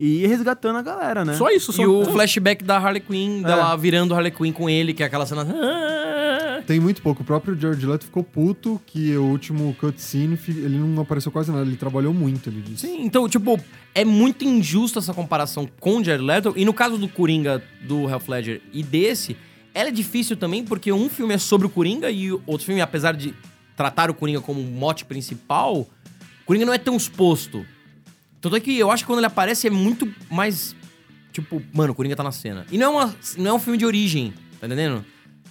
E resgatando a galera, né? Só isso, só. E o flashback da Harley Quinn, É. dela virando Harley Quinn com ele, que é aquela cena. "Ah", tem muito pouco. O próprio George Leto ficou puto que o último cutscene, ele não apareceu quase nada. Ele trabalhou muito, ele disse. Sim, então, tipo, é muito injusta essa comparação com o Jared Leto. E no caso do Coringa, do Heath Ledger e desse, ela é difícil também porque um filme é sobre o Coringa e o outro filme, apesar de tratar o Coringa como mote principal, o Coringa não é tão exposto. Tanto é que eu acho que quando ele aparece é muito mais. Tipo, mano, o Coringa tá na cena. E não é, uma, não é um filme de origem, tá entendendo?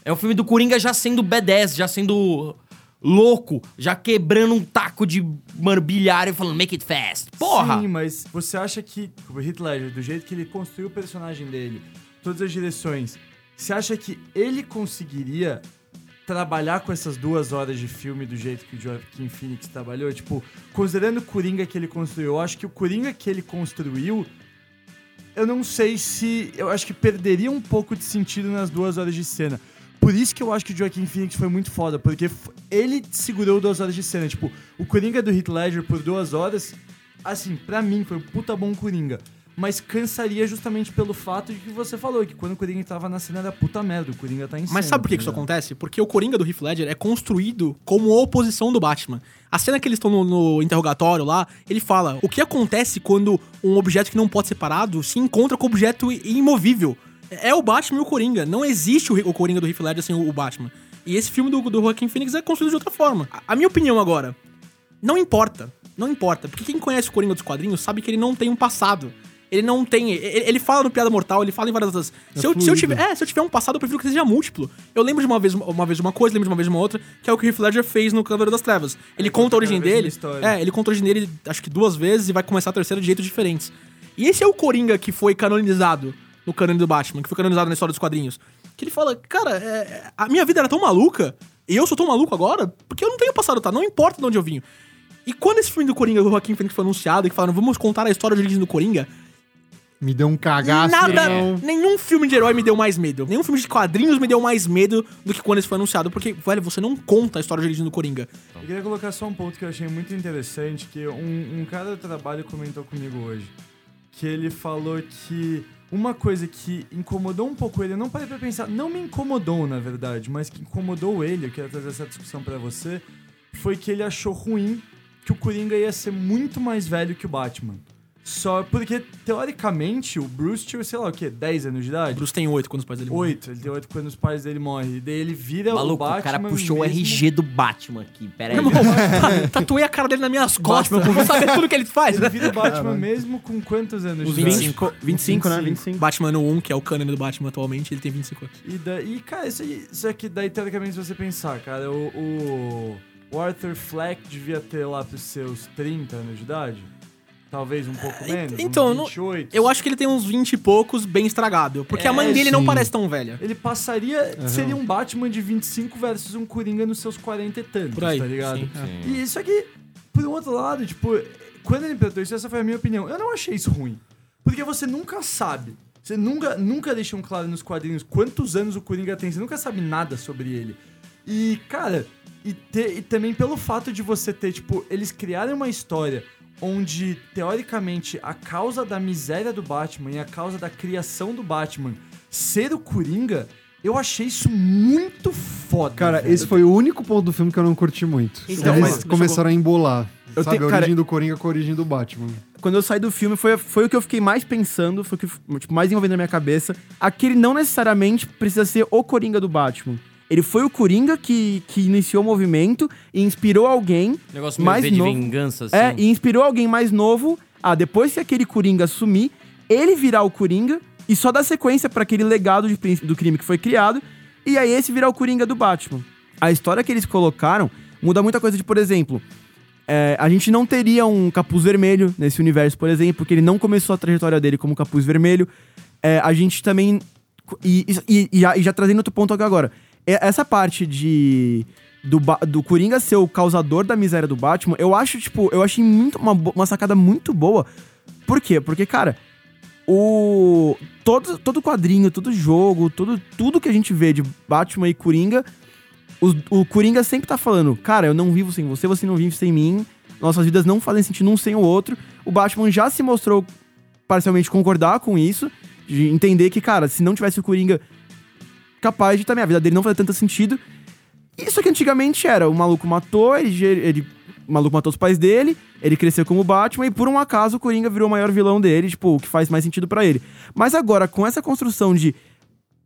É um filme do Coringa já sendo badass, já sendo louco, já quebrando um taco de, mano, bilhar e falando, make it fast. Porra! Sim, mas você acha que o Heath Ledger, do jeito que ele construiu o personagem dele, todas as direções, você acha que ele conseguiria trabalhar com essas duas horas de filme do jeito que o Joaquin Phoenix trabalhou? Tipo, considerando o Coringa que ele construiu, eu acho que o Coringa que ele construiu, eu não sei se... Eu acho que perderia um pouco de sentido nas duas horas de cena. Por isso que eu acho que o Joaquin Phoenix foi muito foda, porque ele segurou duas horas de cena. Tipo, o Coringa do Heath Ledger por duas horas, assim, pra mim foi um puta bom Coringa. Mas cansaria justamente pelo fato de que você falou, que quando o Coringa tava na cena era puta merda, o Coringa tá em cena. Mas sabe por que, que isso acontece? Porque o Coringa do Heath Ledger é construído como oposição do Batman. A cena que eles estão no, no interrogatório lá, ele fala o que acontece quando um objeto que não pode ser parado se encontra com um objeto imovível. É o Batman e o Coringa. Não existe o, o Coringa do Heath Ledger sem o, o Batman. E esse filme do, do Joaquin Phoenix é construído de outra forma. A, a minha opinião agora, não importa. Não importa. Porque quem conhece o Coringa dos quadrinhos sabe que ele não tem um passado. Ele não tem. Ele, fala no Piada Mortal, ele fala em várias outras. se, eu, se eu tiver, é, se eu tiver um passado, eu prefiro que seja múltiplo. Eu lembro de uma vez uma vez uma coisa, lembro de uma vez uma outra, que é o que o Heath Ledger fez no Cavaleiro das Trevas. Ele conta a origem dele. É, ele conta a origem dele, acho que duas vezes, e vai começar a terceira de jeitos diferentes. E esse é o Coringa que foi canonizado no cânone do Batman, que foi canonizado na história dos quadrinhos. Que ele fala, cara, é, a minha vida era tão maluca, e eu sou tão maluco agora, porque eu não tenho passado, tá? Não importa de onde eu vim. E quando esse filme do Coringa do Joaquim Phoenix foi anunciado, e que falaram, vamos contar a história de origem do Coringa, Me deu um cagaço. nada, irmão. nenhum filme de herói me deu mais medo. Nenhum filme de quadrinhos me deu mais medo do que quando esse foi anunciado, porque, velho, você não conta a história de origem do Coringa. Eu queria colocar só um ponto que eu achei muito interessante, que um, um cara do trabalho comentou comigo hoje. Que ele falou que uma coisa que incomodou um pouco ele, eu não parei pra pensar, não me incomodou na verdade, mas que incomodou ele, eu quero trazer essa discussão pra você, foi que ele achou ruim que o Coringa ia ser muito mais velho que o Batman. Só porque, teoricamente, o Bruce tinha, sei lá o quê, 10 anos de O idade? Bruce tem oito quando os pais dele morrem. Oito, ele tem oito quando os pais dele morrem. E daí ele vira o Maluco, Batman o cara puxou o mesmo- RG do Batman aqui. Pera aí. Irmão, ta- tatuei a cara dele nas minhas costas, pra saber tudo que ele faz. Ele vira o Batman mesmo com quantos anos Os de idade? 25. 25, né? 25. Batman no 1, que é o canon do Batman atualmente, ele tem 25 anos. E, daí, cara, isso, aí, isso aqui, daí, teoricamente, se você pensar, cara, o, o, o Arthur Fleck devia ter lá pros seus 30 anos de idade. Talvez um pouco menos. então, uns não- 28. Eu acho que ele tem uns 20 e poucos bem estragado. Porque a mãe É, dele não sim. parece tão velha. Ele passaria. Seria um Batman de 25 versus um Coringa nos seus 40 e tantos, Por aí, tá ligado? sim. E isso aqui, por um outro lado, tipo, quando ele perguntou isso, essa foi a minha opinião. Eu não achei isso ruim. Porque você nunca sabe. Você nunca, nunca deixam claro nos quadrinhos quantos anos o Coringa tem. Você nunca sabe nada sobre ele. E, cara, e, ter- e também pelo fato de você ter, tipo, eles criarem uma história onde, teoricamente, a causa da miséria do Batman e a causa da criação do Batman ser o Coringa, eu achei isso muito foda. Cara, velho. esse foi o único ponto do filme que eu não curti muito. Então, Eles mas- começaram a embolar. Eu sabe, tenho- a cara- origem do Coringa com a origem do Batman. Quando eu saí do filme, foi, foi o que eu fiquei mais pensando, foi o que tipo, mais envolvendo na minha cabeça. Aquele não necessariamente precisa ser o Coringa do Batman. Ele foi o Coringa que, que iniciou o movimento e inspirou alguém Negócio mais meio V de novo. vingança, assim. É, e inspirou alguém mais novo a, depois que aquele Coringa sumir, ele virar o Coringa e só dar sequência pra aquele legado de príncipe do crime que foi criado, e aí esse virar o Coringa do Batman. A história que eles colocaram muda muita coisa de, por exemplo, é, a gente não teria um capuz vermelho nesse universo, por exemplo, porque ele não começou a trajetória dele como capuz vermelho. É, a gente também. E, e- e já, e já trazendo outro ponto aqui agora. É, Essa parte de. Do, do Coringa ser o causador da miséria do Batman, eu acho, tipo, eu achei muito uma, uma sacada muito boa. Por quê? Porque, cara, o. Todo, todo quadrinho, todo jogo, todo, tudo que a gente vê de Batman e Coringa, os- o Coringa sempre tá falando, cara, eu não vivo sem você, você não vive sem mim, nossas vidas não fazem sentido um sem o outro. O Batman já se mostrou parcialmente concordar com isso, de entender que, cara, se não tivesse o Coringa capaz de também a vida dele não fazer tanto sentido. Isso que antigamente era, o maluco matou, ele, ele o maluco matou os pais dele, ele cresceu como Batman e por um acaso o Coringa virou o maior vilão dele, tipo, o que faz mais sentido pra ele. Mas agora, com essa construção de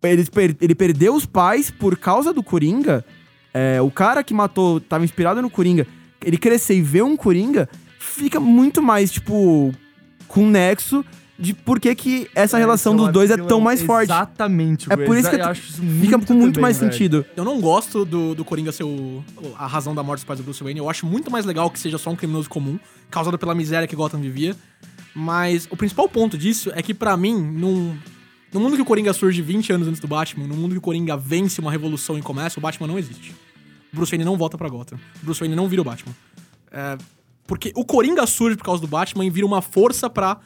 ele, ele perdeu os pais por causa do Coringa, é, o cara que matou, tava inspirado no Coringa, ele crescer e ver um Coringa, fica muito mais, tipo, com nexo de por que que essa relação dos dois é tão mais forte. Exatamente. É por isso que eu acho isso Fica com muito também, mais velho. sentido. Eu não gosto do, do Coringa ser o, a razão da morte dos pais do Bruce Wayne. Eu acho muito mais legal que seja só um criminoso comum, causado pela miséria que Gotham vivia. Mas o principal ponto disso é que, pra mim, num, no mundo que o Coringa surge 20 anos antes do Batman, no mundo que o Coringa vence uma revolução e começa, o Batman não existe. Bruce Wayne não volta pra Gotham. Bruce Wayne não vira o Batman. É, porque o Coringa surge por causa do Batman e vira uma força pra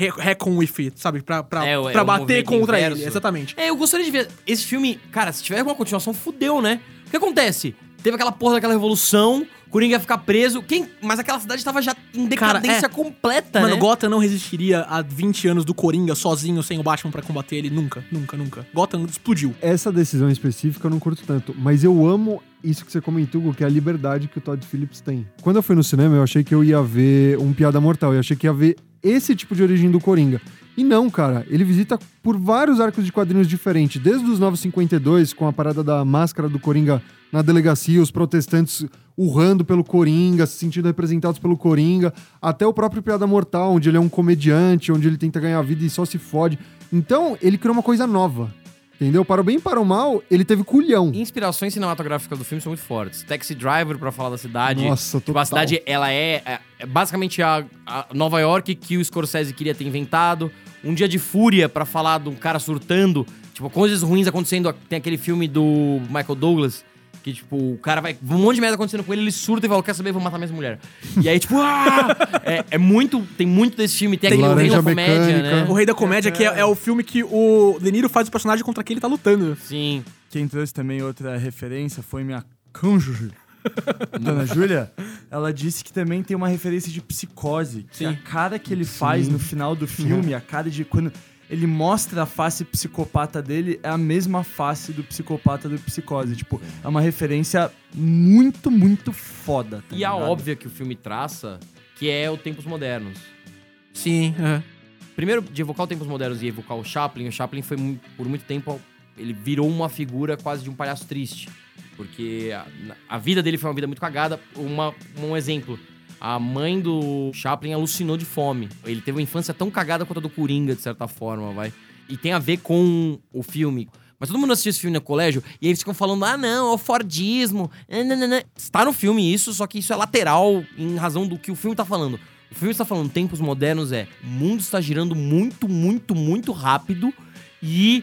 re- reckon with it, sabe? Pra, pra, É, é pra o bater contra inverso. ele. Exatamente. É, eu gostaria de ver. Esse filme, cara, se tiver alguma continuação, fudeu, né? O que acontece? Teve aquela porra daquela revolução, Coringa ia ficar preso. Quem? Mas aquela cidade tava já em Cara, decadência é. completa, Mano, né? Gotham não resistiria a 20 anos do Coringa sozinho, sem o Batman pra combater ele. Nunca, nunca, nunca. Gotham explodiu. Essa decisão específica eu não curto tanto, mas eu amo isso que você comentou, Hugo, que é a liberdade que o Todd Phillips tem. Quando eu fui no cinema, eu achei que eu ia ver um Piada Mortal, eu achei que ia ver esse tipo de origem do Coringa. E não, cara, ele visita por vários arcos de quadrinhos diferentes, desde os 952, com a parada da máscara do Coringa na delegacia, os protestantes urrando pelo Coringa, se sentindo representados pelo Coringa, até o próprio Piada Mortal, onde ele é um comediante, onde ele tenta ganhar vida e só se fode. Então, ele criou uma coisa nova. Entendeu? Para o bem e para o mal, ele teve culhão. Inspirações cinematográficas do filme são muito fortes. Taxi Driver, pra falar da cidade. Nossa, Tipo, total. a cidade, ela é, é- é basicamente a, a Nova York que o Scorsese queria ter inventado. Um Dia de Fúria, pra falar de um cara surtando. Tipo, coisas ruins acontecendo. Tem aquele filme do Michael Douglas, que, tipo, o cara vai... Um monte de merda acontecendo com ele, ele surta e fala, quer saber, vou matar minha mulher. E aí, tipo, ah! É, é muito... Tem muito desse filme. Tem aquele Rei da Comédia, Mecânica. O Rei da Comédia, que é, é o filme que o De Niro faz o personagem contra quem ele tá lutando. Sim. Quem trouxe também outra referência foi minha cônjuge, Dona Júlia. Ela disse que também tem uma referência de psicose. Que a cara que ele faz no final do filme, a cara de quando ele mostra a face psicopata dele, é a mesma face do psicopata do psicose. Tipo, é uma referência muito, muito foda. tá E a óbvia que o filme traça, que é o Tempos Modernos. Sim, é. Primeiro, de evocar o Tempos Modernos e evocar o Chaplin, o Chaplin foi, por muito tempo, ele virou uma figura quase de um palhaço triste. Porque a, a vida dele foi uma vida muito cagada. Uma, um exemplo, a mãe do Chaplin alucinou de fome. Ele teve uma infância tão cagada quanto a do Coringa, de certa forma, vai. E tem a ver com o filme. Mas todo mundo assistiu esse filme no colégio e eles ficam falando: ah, não, é o Fordismo. não." Está no filme isso, só que isso é lateral em razão do que o filme tá falando. O filme está falando tempos modernos é o mundo está girando muito, muito, muito rápido e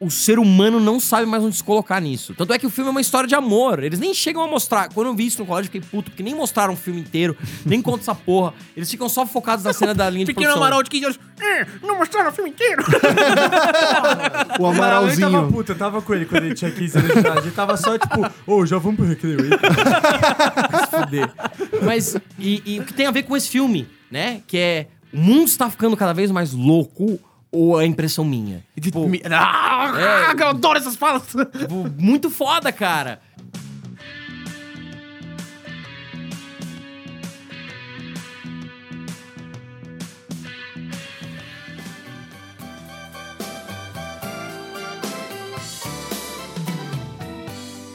o ser humano não sabe mais onde se colocar nisso. Tanto é que o filme é uma história de amor. Eles nem chegam a mostrar. Quando eu vi isso no colégio, eu fiquei puto, porque nem mostraram o filme inteiro, nem conta essa porra. Eles ficam só focados na cena da linha de Pequeno produção. Amaral de 15 anos. "É, não mostraram o filme inteiro. O Não, eu tava Amaralzinho. puto, eu tava com ele quando ele tinha 15 anos de idade. Ele tava só tipo, ô, já vamos pro recreio aí. fuder. Mas, e, e o que tem a ver com esse filme, né? Que é, o mundo está ficando cada vez mais louco ou é impressão minha? Tipo, Me- Ah, É. eu adoro essas falas. tipo, muito foda, cara.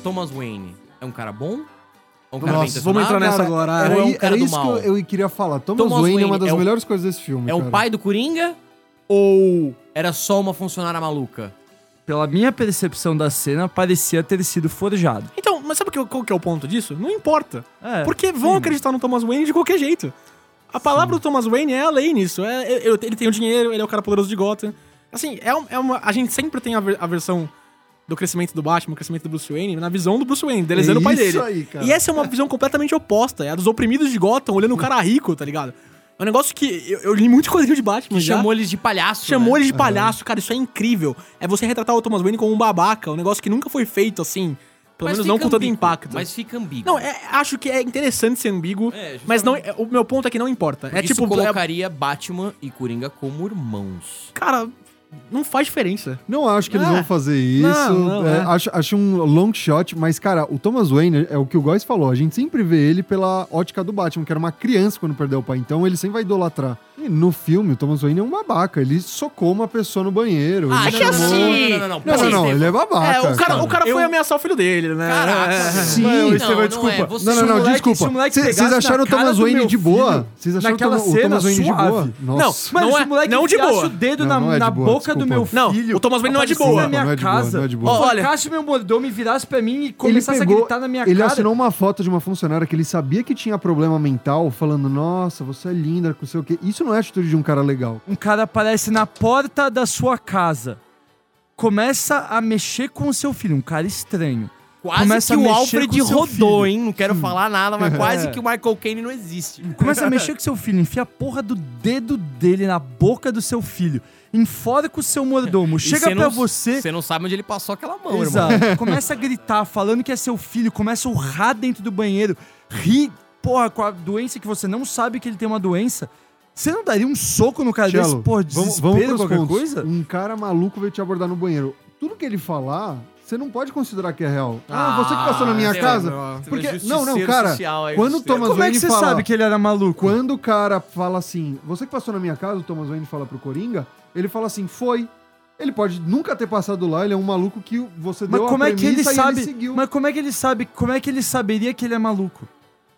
Thomas Wayne é um cara bom? É um cara Nossa, vamos entrar nessa Cara, agora. Era, é um cara era isso mal? que eu, eu queria falar. Thomas, Thomas Wayne, é uma Wayne das é o- melhores coisas desse filme. É o cara. pai do Coringa? Ou era só uma funcionária maluca? Pela minha percepção da cena, parecia ter sido forjado. Então, mas sabe que- qual que é o ponto disso? Não importa. É, Porque vão sim. acreditar no Thomas Wayne de qualquer jeito. A palavra do Thomas Wayne é a lei nisso. É, é- ele tem o dinheiro, ele é o cara poderoso de Gotham. Assim, é, é uma. A gente sempre tem a, ver- a versão do crescimento do Batman, o crescimento do Bruce Wayne, na visão do Bruce Wayne, delezando o pai Isso dele. aí, cara. E essa é uma visão completamente oposta. É a dos oprimidos de Gotham, olhando o cara rico, tá ligado? É um negócio que eu, eu li muito quadrinho de Batman. Que já. chamou eles de palhaço. Chamou né? ele de palhaço, cara, isso é incrível. É você retratar o Thomas Wayne como um babaca, um negócio que nunca foi feito assim. Pelo Mas menos não com tanto ambíguo, impacto. Mas fica ambíguo. Não, é- acho que é interessante ser ambíguo, É, mas não, é- o meu ponto é que não importa. Porque é tipo, isso é- colocaria Batman e Coringa como irmãos. cara, não faz diferença. Não acho que eles Ah. vão fazer isso. Não, não, É, é. acho, acho um long shot, mas, cara, o Thomas Wayne é o que o Góis falou. A gente sempre vê ele pela ótica do Batman, que era uma criança quando perdeu o pai. Então ele sempre vai idolatrar. E no filme, o Thomas Wayne é um babaca. Ele socou uma pessoa no banheiro. Ah, ele que assim? Não, não, não, Não, peraí, não, não, ele é babaca. É, o cara, o cara Eu- foi ameaçar o filho dele, né? Caraca. É. Sim. Mas, Não, Estevão, não desculpa. é. Você- Não, não, Se o não, moleque- desculpa. o Vocês acharam na o Thomas cara Wayne de boa? Vocês acharam naquela o Thomas- o Wayne de boa? Nossa. Não é- o moleque não de enfiasse boa. o dedo Não, na, não é de na boa, boca do meu Não, filho... o Thomas Wayne não é de boa. na minha Não é de boa, casa, não é de boa. Olha- focasse meu mordomo e virasse pra mim e Ele começasse a gritar na minha ele cara. assinou uma foto de uma funcionária que ele sabia que tinha problema mental, falando, nossa, você é linda, com sei o quê. Isso não é atitude de um cara legal. Um cara aparece na porta da sua casa, começa a mexer com o seu filho, um cara estranho. Quase Começa que o Alfred rodou, filho. hein? Não quero falar nada, mas quase É. que o Michael Caine não existe. Começa a mexer com seu filho, enfia a porra do dedo dele na boca do seu filho, enforca o seu mordomo, chega pra não- você... Você não sabe onde ele passou aquela mão, irmão. Exato. Começa a gritar, falando que é seu filho, começa a urrar dentro do banheiro, ri, porra, com a doença que você não sabe que ele tem uma doença. Você não daria um soco no cara desse, Cello, porra, vamos, desespero, vamos pros qualquer pontos. coisa? Um cara maluco veio te abordar no banheiro. Tudo que ele falar, você não pode considerar que é real. Ah, você que passou na minha casa. lá, você Porque, é não, não, cara, social aí, quando o. Thomas Como é que você fala... sabe que ele era maluco? Quando o cara fala assim, você que passou na minha casa, o Thomas Wayne fala pro Coringa, ele fala assim, foi. Ele pode nunca ter passado lá, ele é um maluco que você Mas deu como a é que ele e sabe? seguiu. mas como é que ele sabe? Como é que ele saberia que ele é maluco?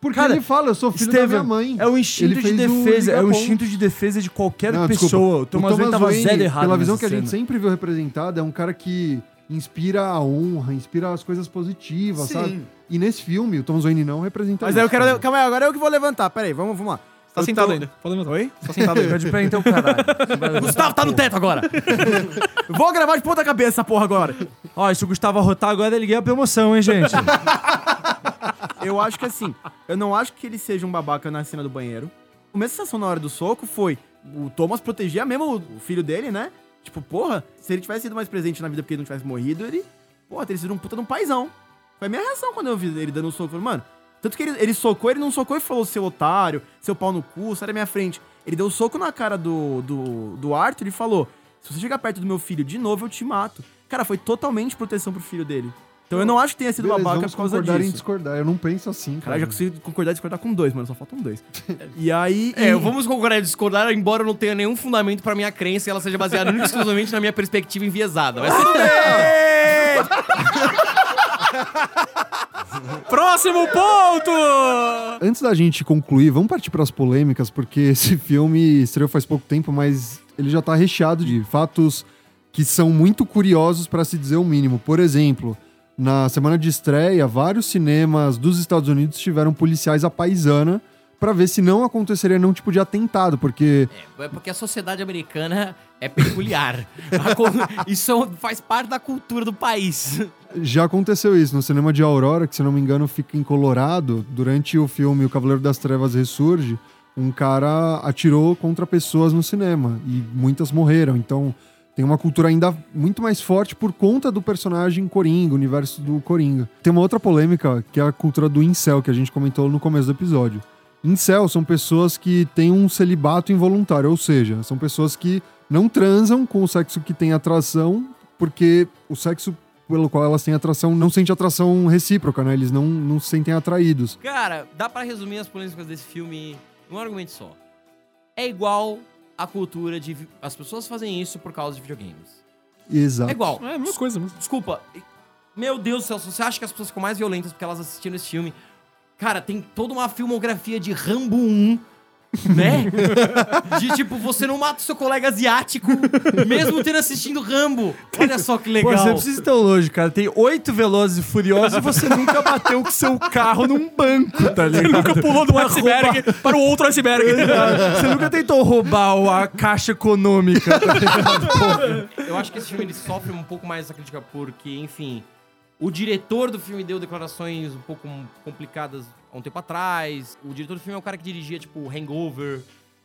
Porque Cara, ele fala, eu sou filho da minha Steven, mãe. é o instinto de o defesa, é o instinto de defesa de qualquer Não, pessoa. O Thomas Wayne tava zero errado. Pela visão que a gente sempre viu representado, é um cara que inspira a honra, inspira as coisas positivas, Sim. sabe? E nesse filme, o Thomas Wayne não representa Mas isso. aí eu quero. cara. Calma aí, agora eu que vou levantar. Pera aí, vamos, vamos lá. Tá Eu sentado tô- ainda. Pode levantar. Oi? Tá sentado ainda. De pé então, caralho. Gustavo tá no teto agora. Vou gravar de ponta cabeça essa porra agora. Ó, e se o Gustavo arrotar agora, ele ganha a promoção, hein, gente? Eu acho que assim, eu não acho que ele seja um babaca na cena do banheiro. A minha sensação na hora do soco foi o Thomas protegia mesmo o filho dele, né? Tipo, porra, se ele tivesse sido mais presente na vida porque ele não tivesse morrido, ele, porra, teria sido um puta de um paizão. Foi a minha reação quando eu vi ele dando um soco. Eu Falei, mano, tanto que ele, ele socou, ele não socou e falou seu otário, seu pau no cu, sai da minha frente. Ele deu um soco na cara do, do, do Arthur e falou: se você chegar perto do meu filho de novo, eu te mato. Cara, foi totalmente proteção pro filho dele. Então eu não acho que tenha sido Beleza, babaca vamos por causa concordar em disso. discordar. Eu não penso assim, Caralho, já cara. consigo concordar e discordar com dois, mano. Só faltam dois. E aí. É, e- vamos concordar e discordar, embora eu não tenha nenhum fundamento pra minha crença e ela seja baseada única exclusivamente na minha perspectiva enviesada. Mas tudo bem. Próximo ponto! Antes da gente concluir, vamos partir para as polêmicas, porque esse filme estreou faz pouco tempo, mas ele já tá recheado de fatos que são muito curiosos para se dizer o mínimo. Por exemplo, na semana de estreia, vários cinemas dos Estados Unidos tiveram policiais à paisana para ver se não aconteceria nenhum tipo de atentado, porque É porque a sociedade americana é peculiar. Isso faz parte da cultura do país. Já aconteceu isso no cinema de Aurora, que se não me engano fica em Colorado, durante o filme O Cavaleiro das Trevas Ressurge, um cara atirou contra pessoas no cinema e muitas morreram. Então tem uma cultura ainda muito mais forte por conta do personagem Coringa, o universo do Coringa. Tem uma outra polêmica que é a cultura do incel, que a gente comentou no começo do episódio. Incel são pessoas que têm um celibato involuntário, ou seja, são pessoas que não transam com o sexo que tem atração, porque o sexo pelo qual elas têm atração não sente atração recíproca, né? Eles não, não se sentem atraídos. Cara, dá pra resumir as polêmicas desse filme num argumento só. É igual a cultura de. As pessoas fazem isso por causa de videogames. Exato. É igual. É a mesma coisa mesmo. Desculpa. Meu Deus do céu, se você acha que as pessoas ficam mais violentas porque elas assistiram esse filme. Cara, tem toda uma filmografia de Rambo 1, né? de tipo, você não mata o seu colega asiático, mesmo tendo assistindo Rambo. Olha só que legal. Pô, você precisa ir tão longe, cara. Tem oito velozes e furiosos e você nunca bateu com seu carro num banco, tá ligado? Nunca pulou de um iceberg para o outro iceberg. Você nunca tentou roubar a caixa econômica, tá ligado? Eu acho que esse filme ele sofre um pouco mais essa crítica porque, enfim, o diretor do filme deu declarações um pouco complicadas um tempo atrás. O diretor do filme é o cara que dirigia, tipo, Hangover,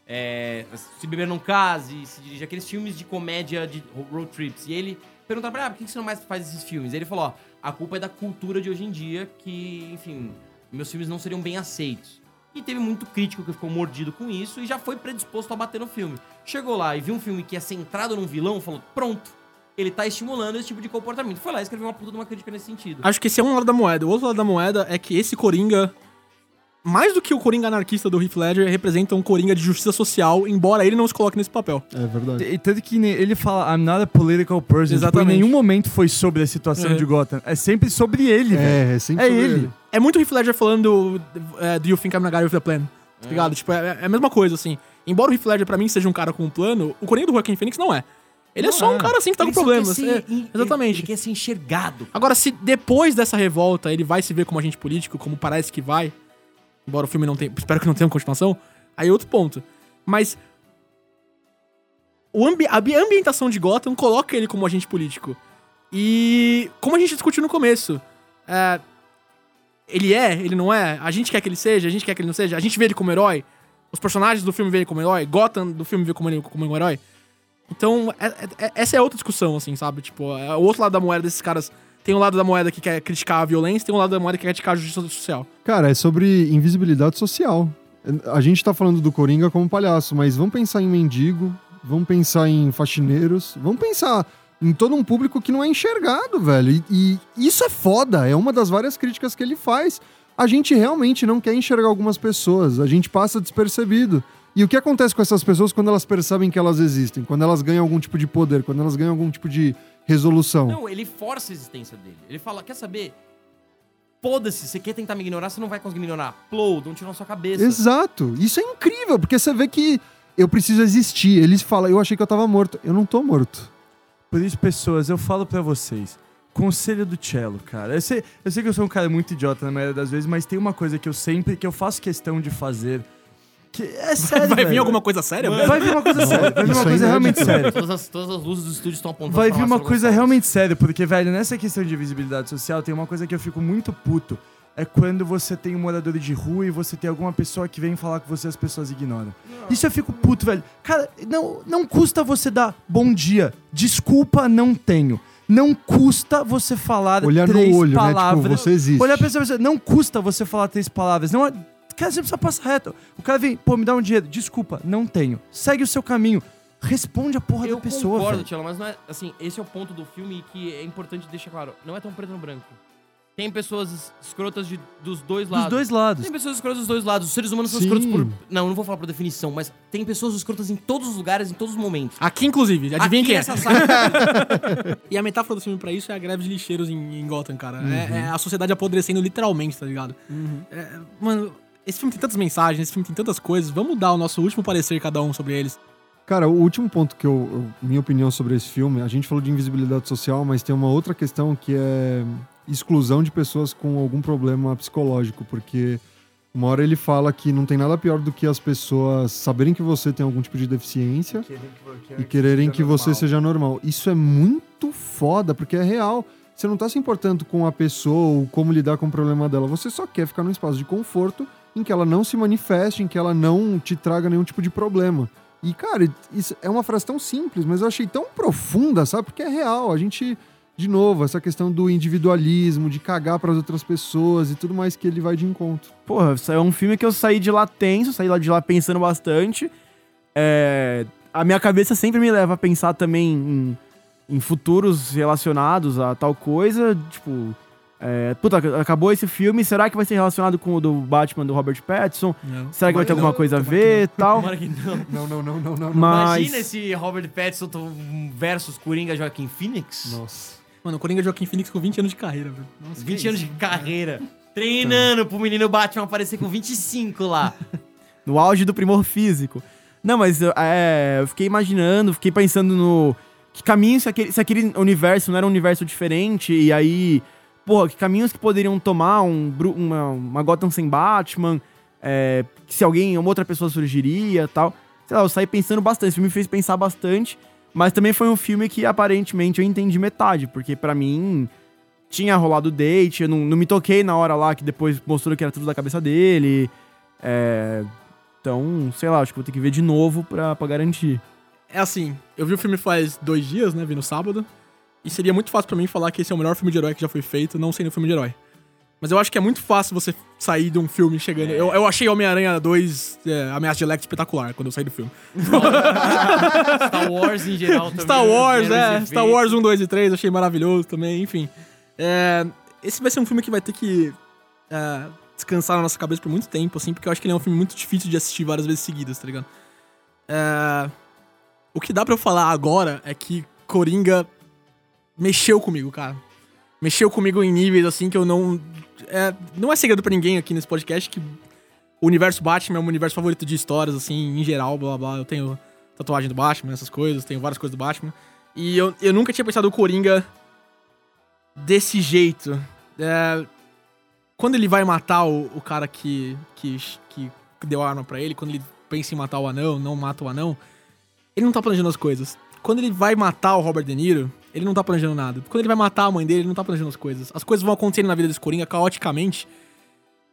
é, Se Beber Não Case, se dirigia aqueles filmes de comédia de road trips. E ele perguntou pra ele, ah, por que você não mais faz esses filmes? E ele falou, ó, a culpa é da cultura de hoje em dia que, enfim, meus filmes não seriam bem aceitos. E teve muito crítico que ficou mordido com isso e já foi predisposto a bater no filme. Chegou lá e viu um filme que é centrado num vilão, falou: pronto, ele tá estimulando esse tipo de comportamento. Foi lá e escreveu uma puta de uma crítica nesse sentido. Acho que esse é um lado da moeda. O outro lado da moeda é que esse Coringa, mais do que o Coringa anarquista do Heath Ledger, representa um Coringa de justiça social, embora ele não se coloque nesse papel. É verdade. E tanto que ele fala, I'm not a political person. Exatamente. Tipo, em nenhum momento foi sobre a situação É. de Gotham. É sempre sobre ele, velho. É, é sempre É sobre ele. É muito Heath Ledger falando é, Do you think I'm a guy with a plan? Tá ligado? Tipo, é, é a mesma coisa, assim. Embora o Heath Ledger pra mim seja um cara com um plano, o Coringa do Joaquin Phoenix não é. Ele é só um cara assim que tá Ele com problemas. quer É, ser en- exatamente. Ele, ele quer ser enxergado. Agora, se depois dessa revolta ele vai se ver como agente político, como parece que vai, embora o filme não tenha. Espero que não tenha uma continuação, aí é outro ponto. Mas. O ambi a ambi- ambientação de Gotham coloca ele como agente político. E. Como a gente discutiu no começo. é, ele é, ele não é, a gente quer que ele seja, a gente quer que ele não seja, a gente vê ele como herói, os personagens do filme veem ele como herói, Gotham do filme vê como ele como um herói. Então, é- é- é- essa é outra discussão, assim, sabe? Tipo, é o outro lado da moeda desses caras. Tem um lado da moeda que quer criticar a violência, tem um lado da moeda que quer criticar a justiça social. Cara, é sobre invisibilidade social. A gente tá falando do Coringa como palhaço, mas vamos pensar em mendigo, vamos pensar em faxineiros, vamos pensar em todo um público que não é enxergado, velho. E, e isso é foda, é uma das várias críticas que ele faz. A gente realmente não quer enxergar algumas pessoas, a gente passa despercebido. E o que acontece com essas pessoas quando elas percebem que elas existem? Quando elas ganham algum tipo de poder, quando elas ganham algum tipo de resolução? Não, ele força a existência dele. Ele fala, quer saber? Foda-se, você quer tentar me ignorar, você não vai conseguir me ignorar. Plou, dá um tiro na sua cabeça. Exato. Isso é incrível, porque você vê que eu preciso existir. Eles falam, eu achei que eu tava morto. Eu não tô morto. Por isso, pessoas, eu falo pra vocês. Conselho do cello, cara. Eu sei, eu sei que eu sou um cara muito idiota na maioria das vezes, mas tem uma coisa que eu sempre, que eu faço questão de fazer. Que é sério, vai vir velho. alguma coisa séria? Vai vir uma coisa séria. Vai vir uma é coisa realmente inédito. séria. Todas as, todas as luzes do estúdio estão apontando Vai vir uma coisa realmente séria, porque, velho, nessa questão de visibilidade social, tem uma coisa que eu fico muito puto. É quando você tem um morador de rua e você tem alguma pessoa que vem falar com você e as pessoas ignoram. Isso eu fico puto, velho. Cara, não, não custa você dar bom dia. Desculpa, não tenho. Não custa você falar Olhar no três olho, né? Tipo, palavras. você existe. Olhar pra essa pessoa, não custa você falar três palavras. Não, é- cara, você precisa passar reto. O cara vem, pô, me dá um dinheiro. Desculpa, não tenho. Segue o seu caminho. Responde a porra Eu da pessoa, concordo, velho. Tchelo, mas não é, assim, esse é o ponto do filme que é importante deixar claro. Não é tão preto no branco. Tem pessoas es- escrotas de, dos dois Dos lados. dois lados. Tem pessoas escrotas dos dois lados. Os seres humanos são Sim. escrotos por... Não, eu não vou falar por definição, mas tem pessoas escrotas em todos os lugares, em todos os momentos. Aqui, inclusive. Adivinha Aqui quem é? E a metáfora do filme pra isso é a greve de lixeiros em, em Gotham, cara. Uhum. É, é a sociedade apodrecendo literalmente, tá ligado? É, mano, esse filme tem tantas mensagens, esse filme tem tantas coisas. Vamos dar o nosso último parecer cada um sobre eles. Cara, o último ponto que eu, eu- Minha opinião sobre esse filme, a gente falou de invisibilidade social, mas tem uma outra questão que é exclusão de pessoas com algum problema psicológico, porque uma hora ele fala que não tem nada pior do que as pessoas saberem que você tem algum tipo de deficiência e quererem que você seja normal. Isso é muito foda, porque é real. Você não tá se importando com a pessoa ou como lidar com o problema dela. Você só quer ficar num espaço de conforto em que ela não se manifeste, em que ela não te traga nenhum tipo de problema. E, cara, isso é uma frase tão simples, mas eu achei tão profunda, sabe? Porque é real. A gente, de novo, essa questão do individualismo, de cagar pras outras pessoas e tudo mais que ele vai de encontro. Porra, isso é um filme que eu saí de lá tenso, saí de lá pensando bastante. É, a minha cabeça sempre me leva a pensar também em, em futuros relacionados a tal coisa. Tipo, é, puta, acabou esse filme, será que vai ser relacionado com o do Batman do Robert Pattinson? Será que vai ter alguma coisa a ver e tal? Tomara que não. Não, não, não, não, não. Mas. Imagina esse Robert Pattinson versus Coringa Joaquim Phoenix. Nossa. Mano, o Coringa Joaquim Phoenix com 20 anos de carreira, velho. Nossa, 20 que anos de carreira. Treinando pro menino Batman aparecer com 25 lá. no auge do primor físico. Não, mas eu, é, eu fiquei imaginando, fiquei pensando no. Que caminho se aquele, se aquele universo não era um universo diferente, e aí. Porra, que caminhos que poderiam tomar um, uma, uma Gotham sem Batman, é, se alguém, uma outra pessoa surgiria tal. Sei lá, eu saí pensando bastante, esse filme me fez pensar bastante, mas também foi um filme que aparentemente eu entendi metade, porque pra mim tinha rolado o date, eu não, não me toquei na hora lá que depois mostrou que era tudo da cabeça dele. É, então, sei lá, acho que vou ter que ver de novo pra, pra garantir. É assim, eu vi o filme faz dois dias, né? Vi no sábado. E seria muito fácil pra mim falar que esse é o melhor filme de herói que já foi feito, não sendo um filme de herói. Mas eu acho que é muito fácil você sair de um filme chegando. Eu, eu achei Homem-Aranha 2 é, Ameaça de Electro espetacular quando eu saí do filme. Star Wars em geral também. Star Wars, gera é. Star. Wars 1, 2 e 3, achei maravilhoso também, enfim. É, esse vai ser um filme que vai ter que é, descansar na nossa cabeça por muito tempo, assim, porque eu acho que ele é um filme muito difícil de assistir várias vezes seguidas, tá ligado? É, o que dá pra eu falar agora é que Coringa mexeu comigo, cara. Mexeu comigo em níveis, assim, que eu não... É, não é segredo pra ninguém aqui nesse podcast que o universo Batman é o meu universo favorito de histórias, assim, em geral, blá blá. Eu tenho tatuagem do Batman, essas coisas, tenho várias coisas do Batman. E eu, eu nunca tinha pensado o Coringa desse jeito. É, quando ele vai matar o, o cara que, que, que deu a arma pra ele, quando ele pensa em matar o anão, não mata o anão, ele não tá planejando as coisas. Quando ele vai matar o Robert De Niro, ele não tá planejando nada. Quando ele vai matar a mãe dele, ele não tá planejando as coisas. As coisas vão acontecendo na vida desse Coringa caoticamente.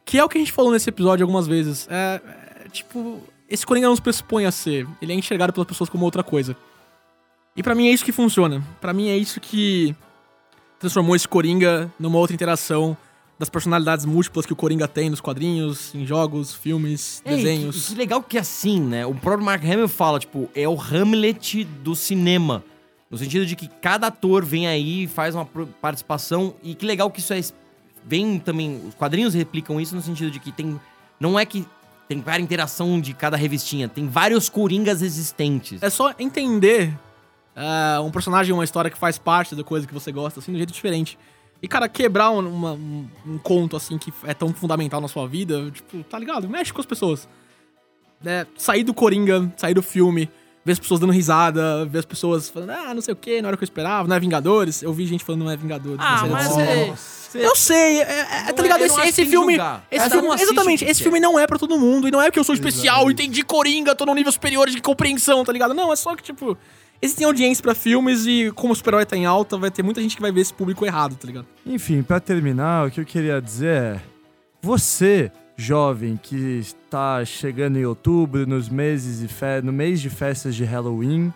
Que é o que a gente falou nesse episódio algumas vezes. É, é, tipo, esse Coringa não se pressupõe a ser. Ele é enxergado pelas pessoas como outra coisa. E pra mim é isso que funciona. Pra mim é isso que transformou esse Coringa numa outra interação das personalidades múltiplas que o Coringa tem nos quadrinhos, em jogos, filmes, É, desenhos. Que, que legal que assim, né? O próprio Mark Hamill fala, tipo, é o Hamlet do cinema. No sentido de que cada ator vem aí e faz uma participação. E que legal que isso é. Vem também. Os quadrinhos replicam isso no sentido de que tem. Não é que tem várias interação de cada revistinha, tem vários coringas existentes. É só entender é, um personagem, uma história que faz parte da coisa que você gosta, assim, de um jeito diferente. E, cara, quebrar um, uma- um- um conto, assim, que é tão fundamental na sua vida, tipo, tá ligado? Mexe com as pessoas. É, sair do Coringa, sair do filme, ver as pessoas dando risada, ver as pessoas falando, ah, não sei o que, não era o que eu esperava, não é Vingadores. Eu vi gente falando não é Vingadores. Ah, mas que. é- Eu sei, é, é- Não tá ligado? é- esse esse que que filme. Esse filme exatamente, que esse filme não é pra todo mundo. E não é porque eu sou especial, entendi Coringa, tô num nível superior de compreensão, tá ligado? Não, é só que, tipo, existem audiência pra filmes e como o super-herói tá em alta, vai ter muita gente que vai ver esse público errado, tá ligado? Enfim, pra terminar, o que eu queria dizer é: você, jovem que está chegando em outubro, nos meses de fe... no mês de festas de Halloween,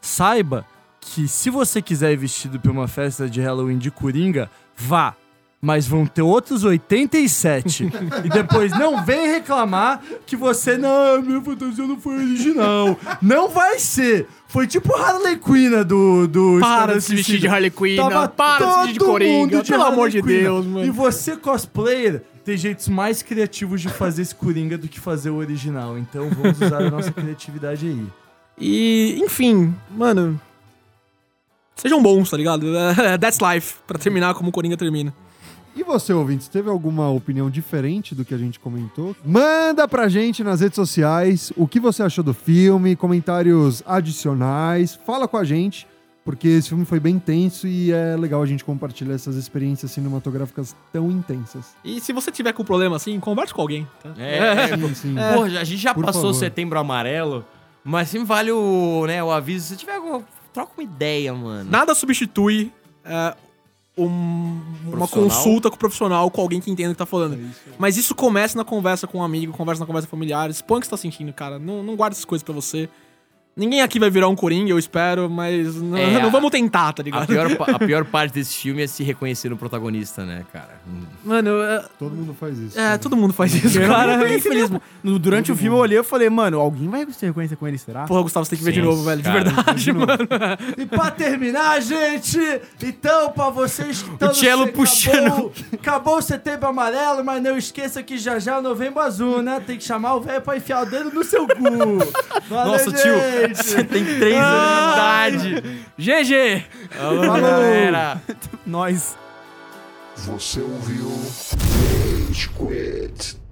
saiba que se você quiser ir vestido pra uma festa de Halloween de Coringa, vá. Mas vão ter outros 87. e depois não vem reclamar que você, não, minha fantasia não foi original. Não vai ser. Foi tipo Harley Quinn do, do Para de se vestir de Harley Quinn, Tava para de se vestir de todo Coringa, mundo pelo amor Harley de Quinn. Deus, mano. E você, cosplayer, tem jeitos mais criativos de fazer esse Coringa do que fazer o original. Então vamos usar a nossa criatividade aí. E, enfim, mano. Sejam bons, tá ligado? That's life, pra terminar como o Coringa termina. E você, ouvinte, teve alguma opinião diferente do que a gente comentou? Manda pra gente nas redes sociais o que você achou do filme, comentários adicionais, fala com a gente, porque esse filme foi bem intenso e é legal a gente compartilhar essas experiências cinematográficas tão intensas. E se você tiver com problema assim, converse com alguém, tá? É, Sim, sim. Pô, a gente já Por passou favor. setembro amarelo, mas sempre vale o, né, o aviso. Se tiver alguma. Troca uma ideia, mano. Nada substitui é, um- uma consulta com o profissional, com alguém que entenda o que tá falando. Mas isso começa na conversa com um amigo, conversa na conversa familiar. Expõe o que você tá sentindo, cara. Não, não guarda essas coisas pra você. Ninguém aqui vai virar um Coringa, eu espero, mas não, É, não vamos tentar, tá A ligado? pior, pa- a pior parte desse filme é se reconhecer no protagonista, né, cara? Mano, é, Todo mundo faz isso. é, todo mundo faz isso, Eu cara. Infelizmente. No- durante o filme eu olhei e falei, mano, alguém vai se reconhecer com ele, será? Porra, Gustavo, você tem que ver de Sim, novo, velho. De cara. verdade, mano. E pra terminar, gente, então, pra vocês que estão O cello puxando. Acabou, acabou o setembro amarelo, mas não esqueça que já já é novembro azul, né? Tem que chamar o velho pra enfiar o dedo no seu cu. Valeu, Nossa, tio, gente. você tem três anos de idade. GG! Alô, galera. Nós. Você ouviu Rage Quit.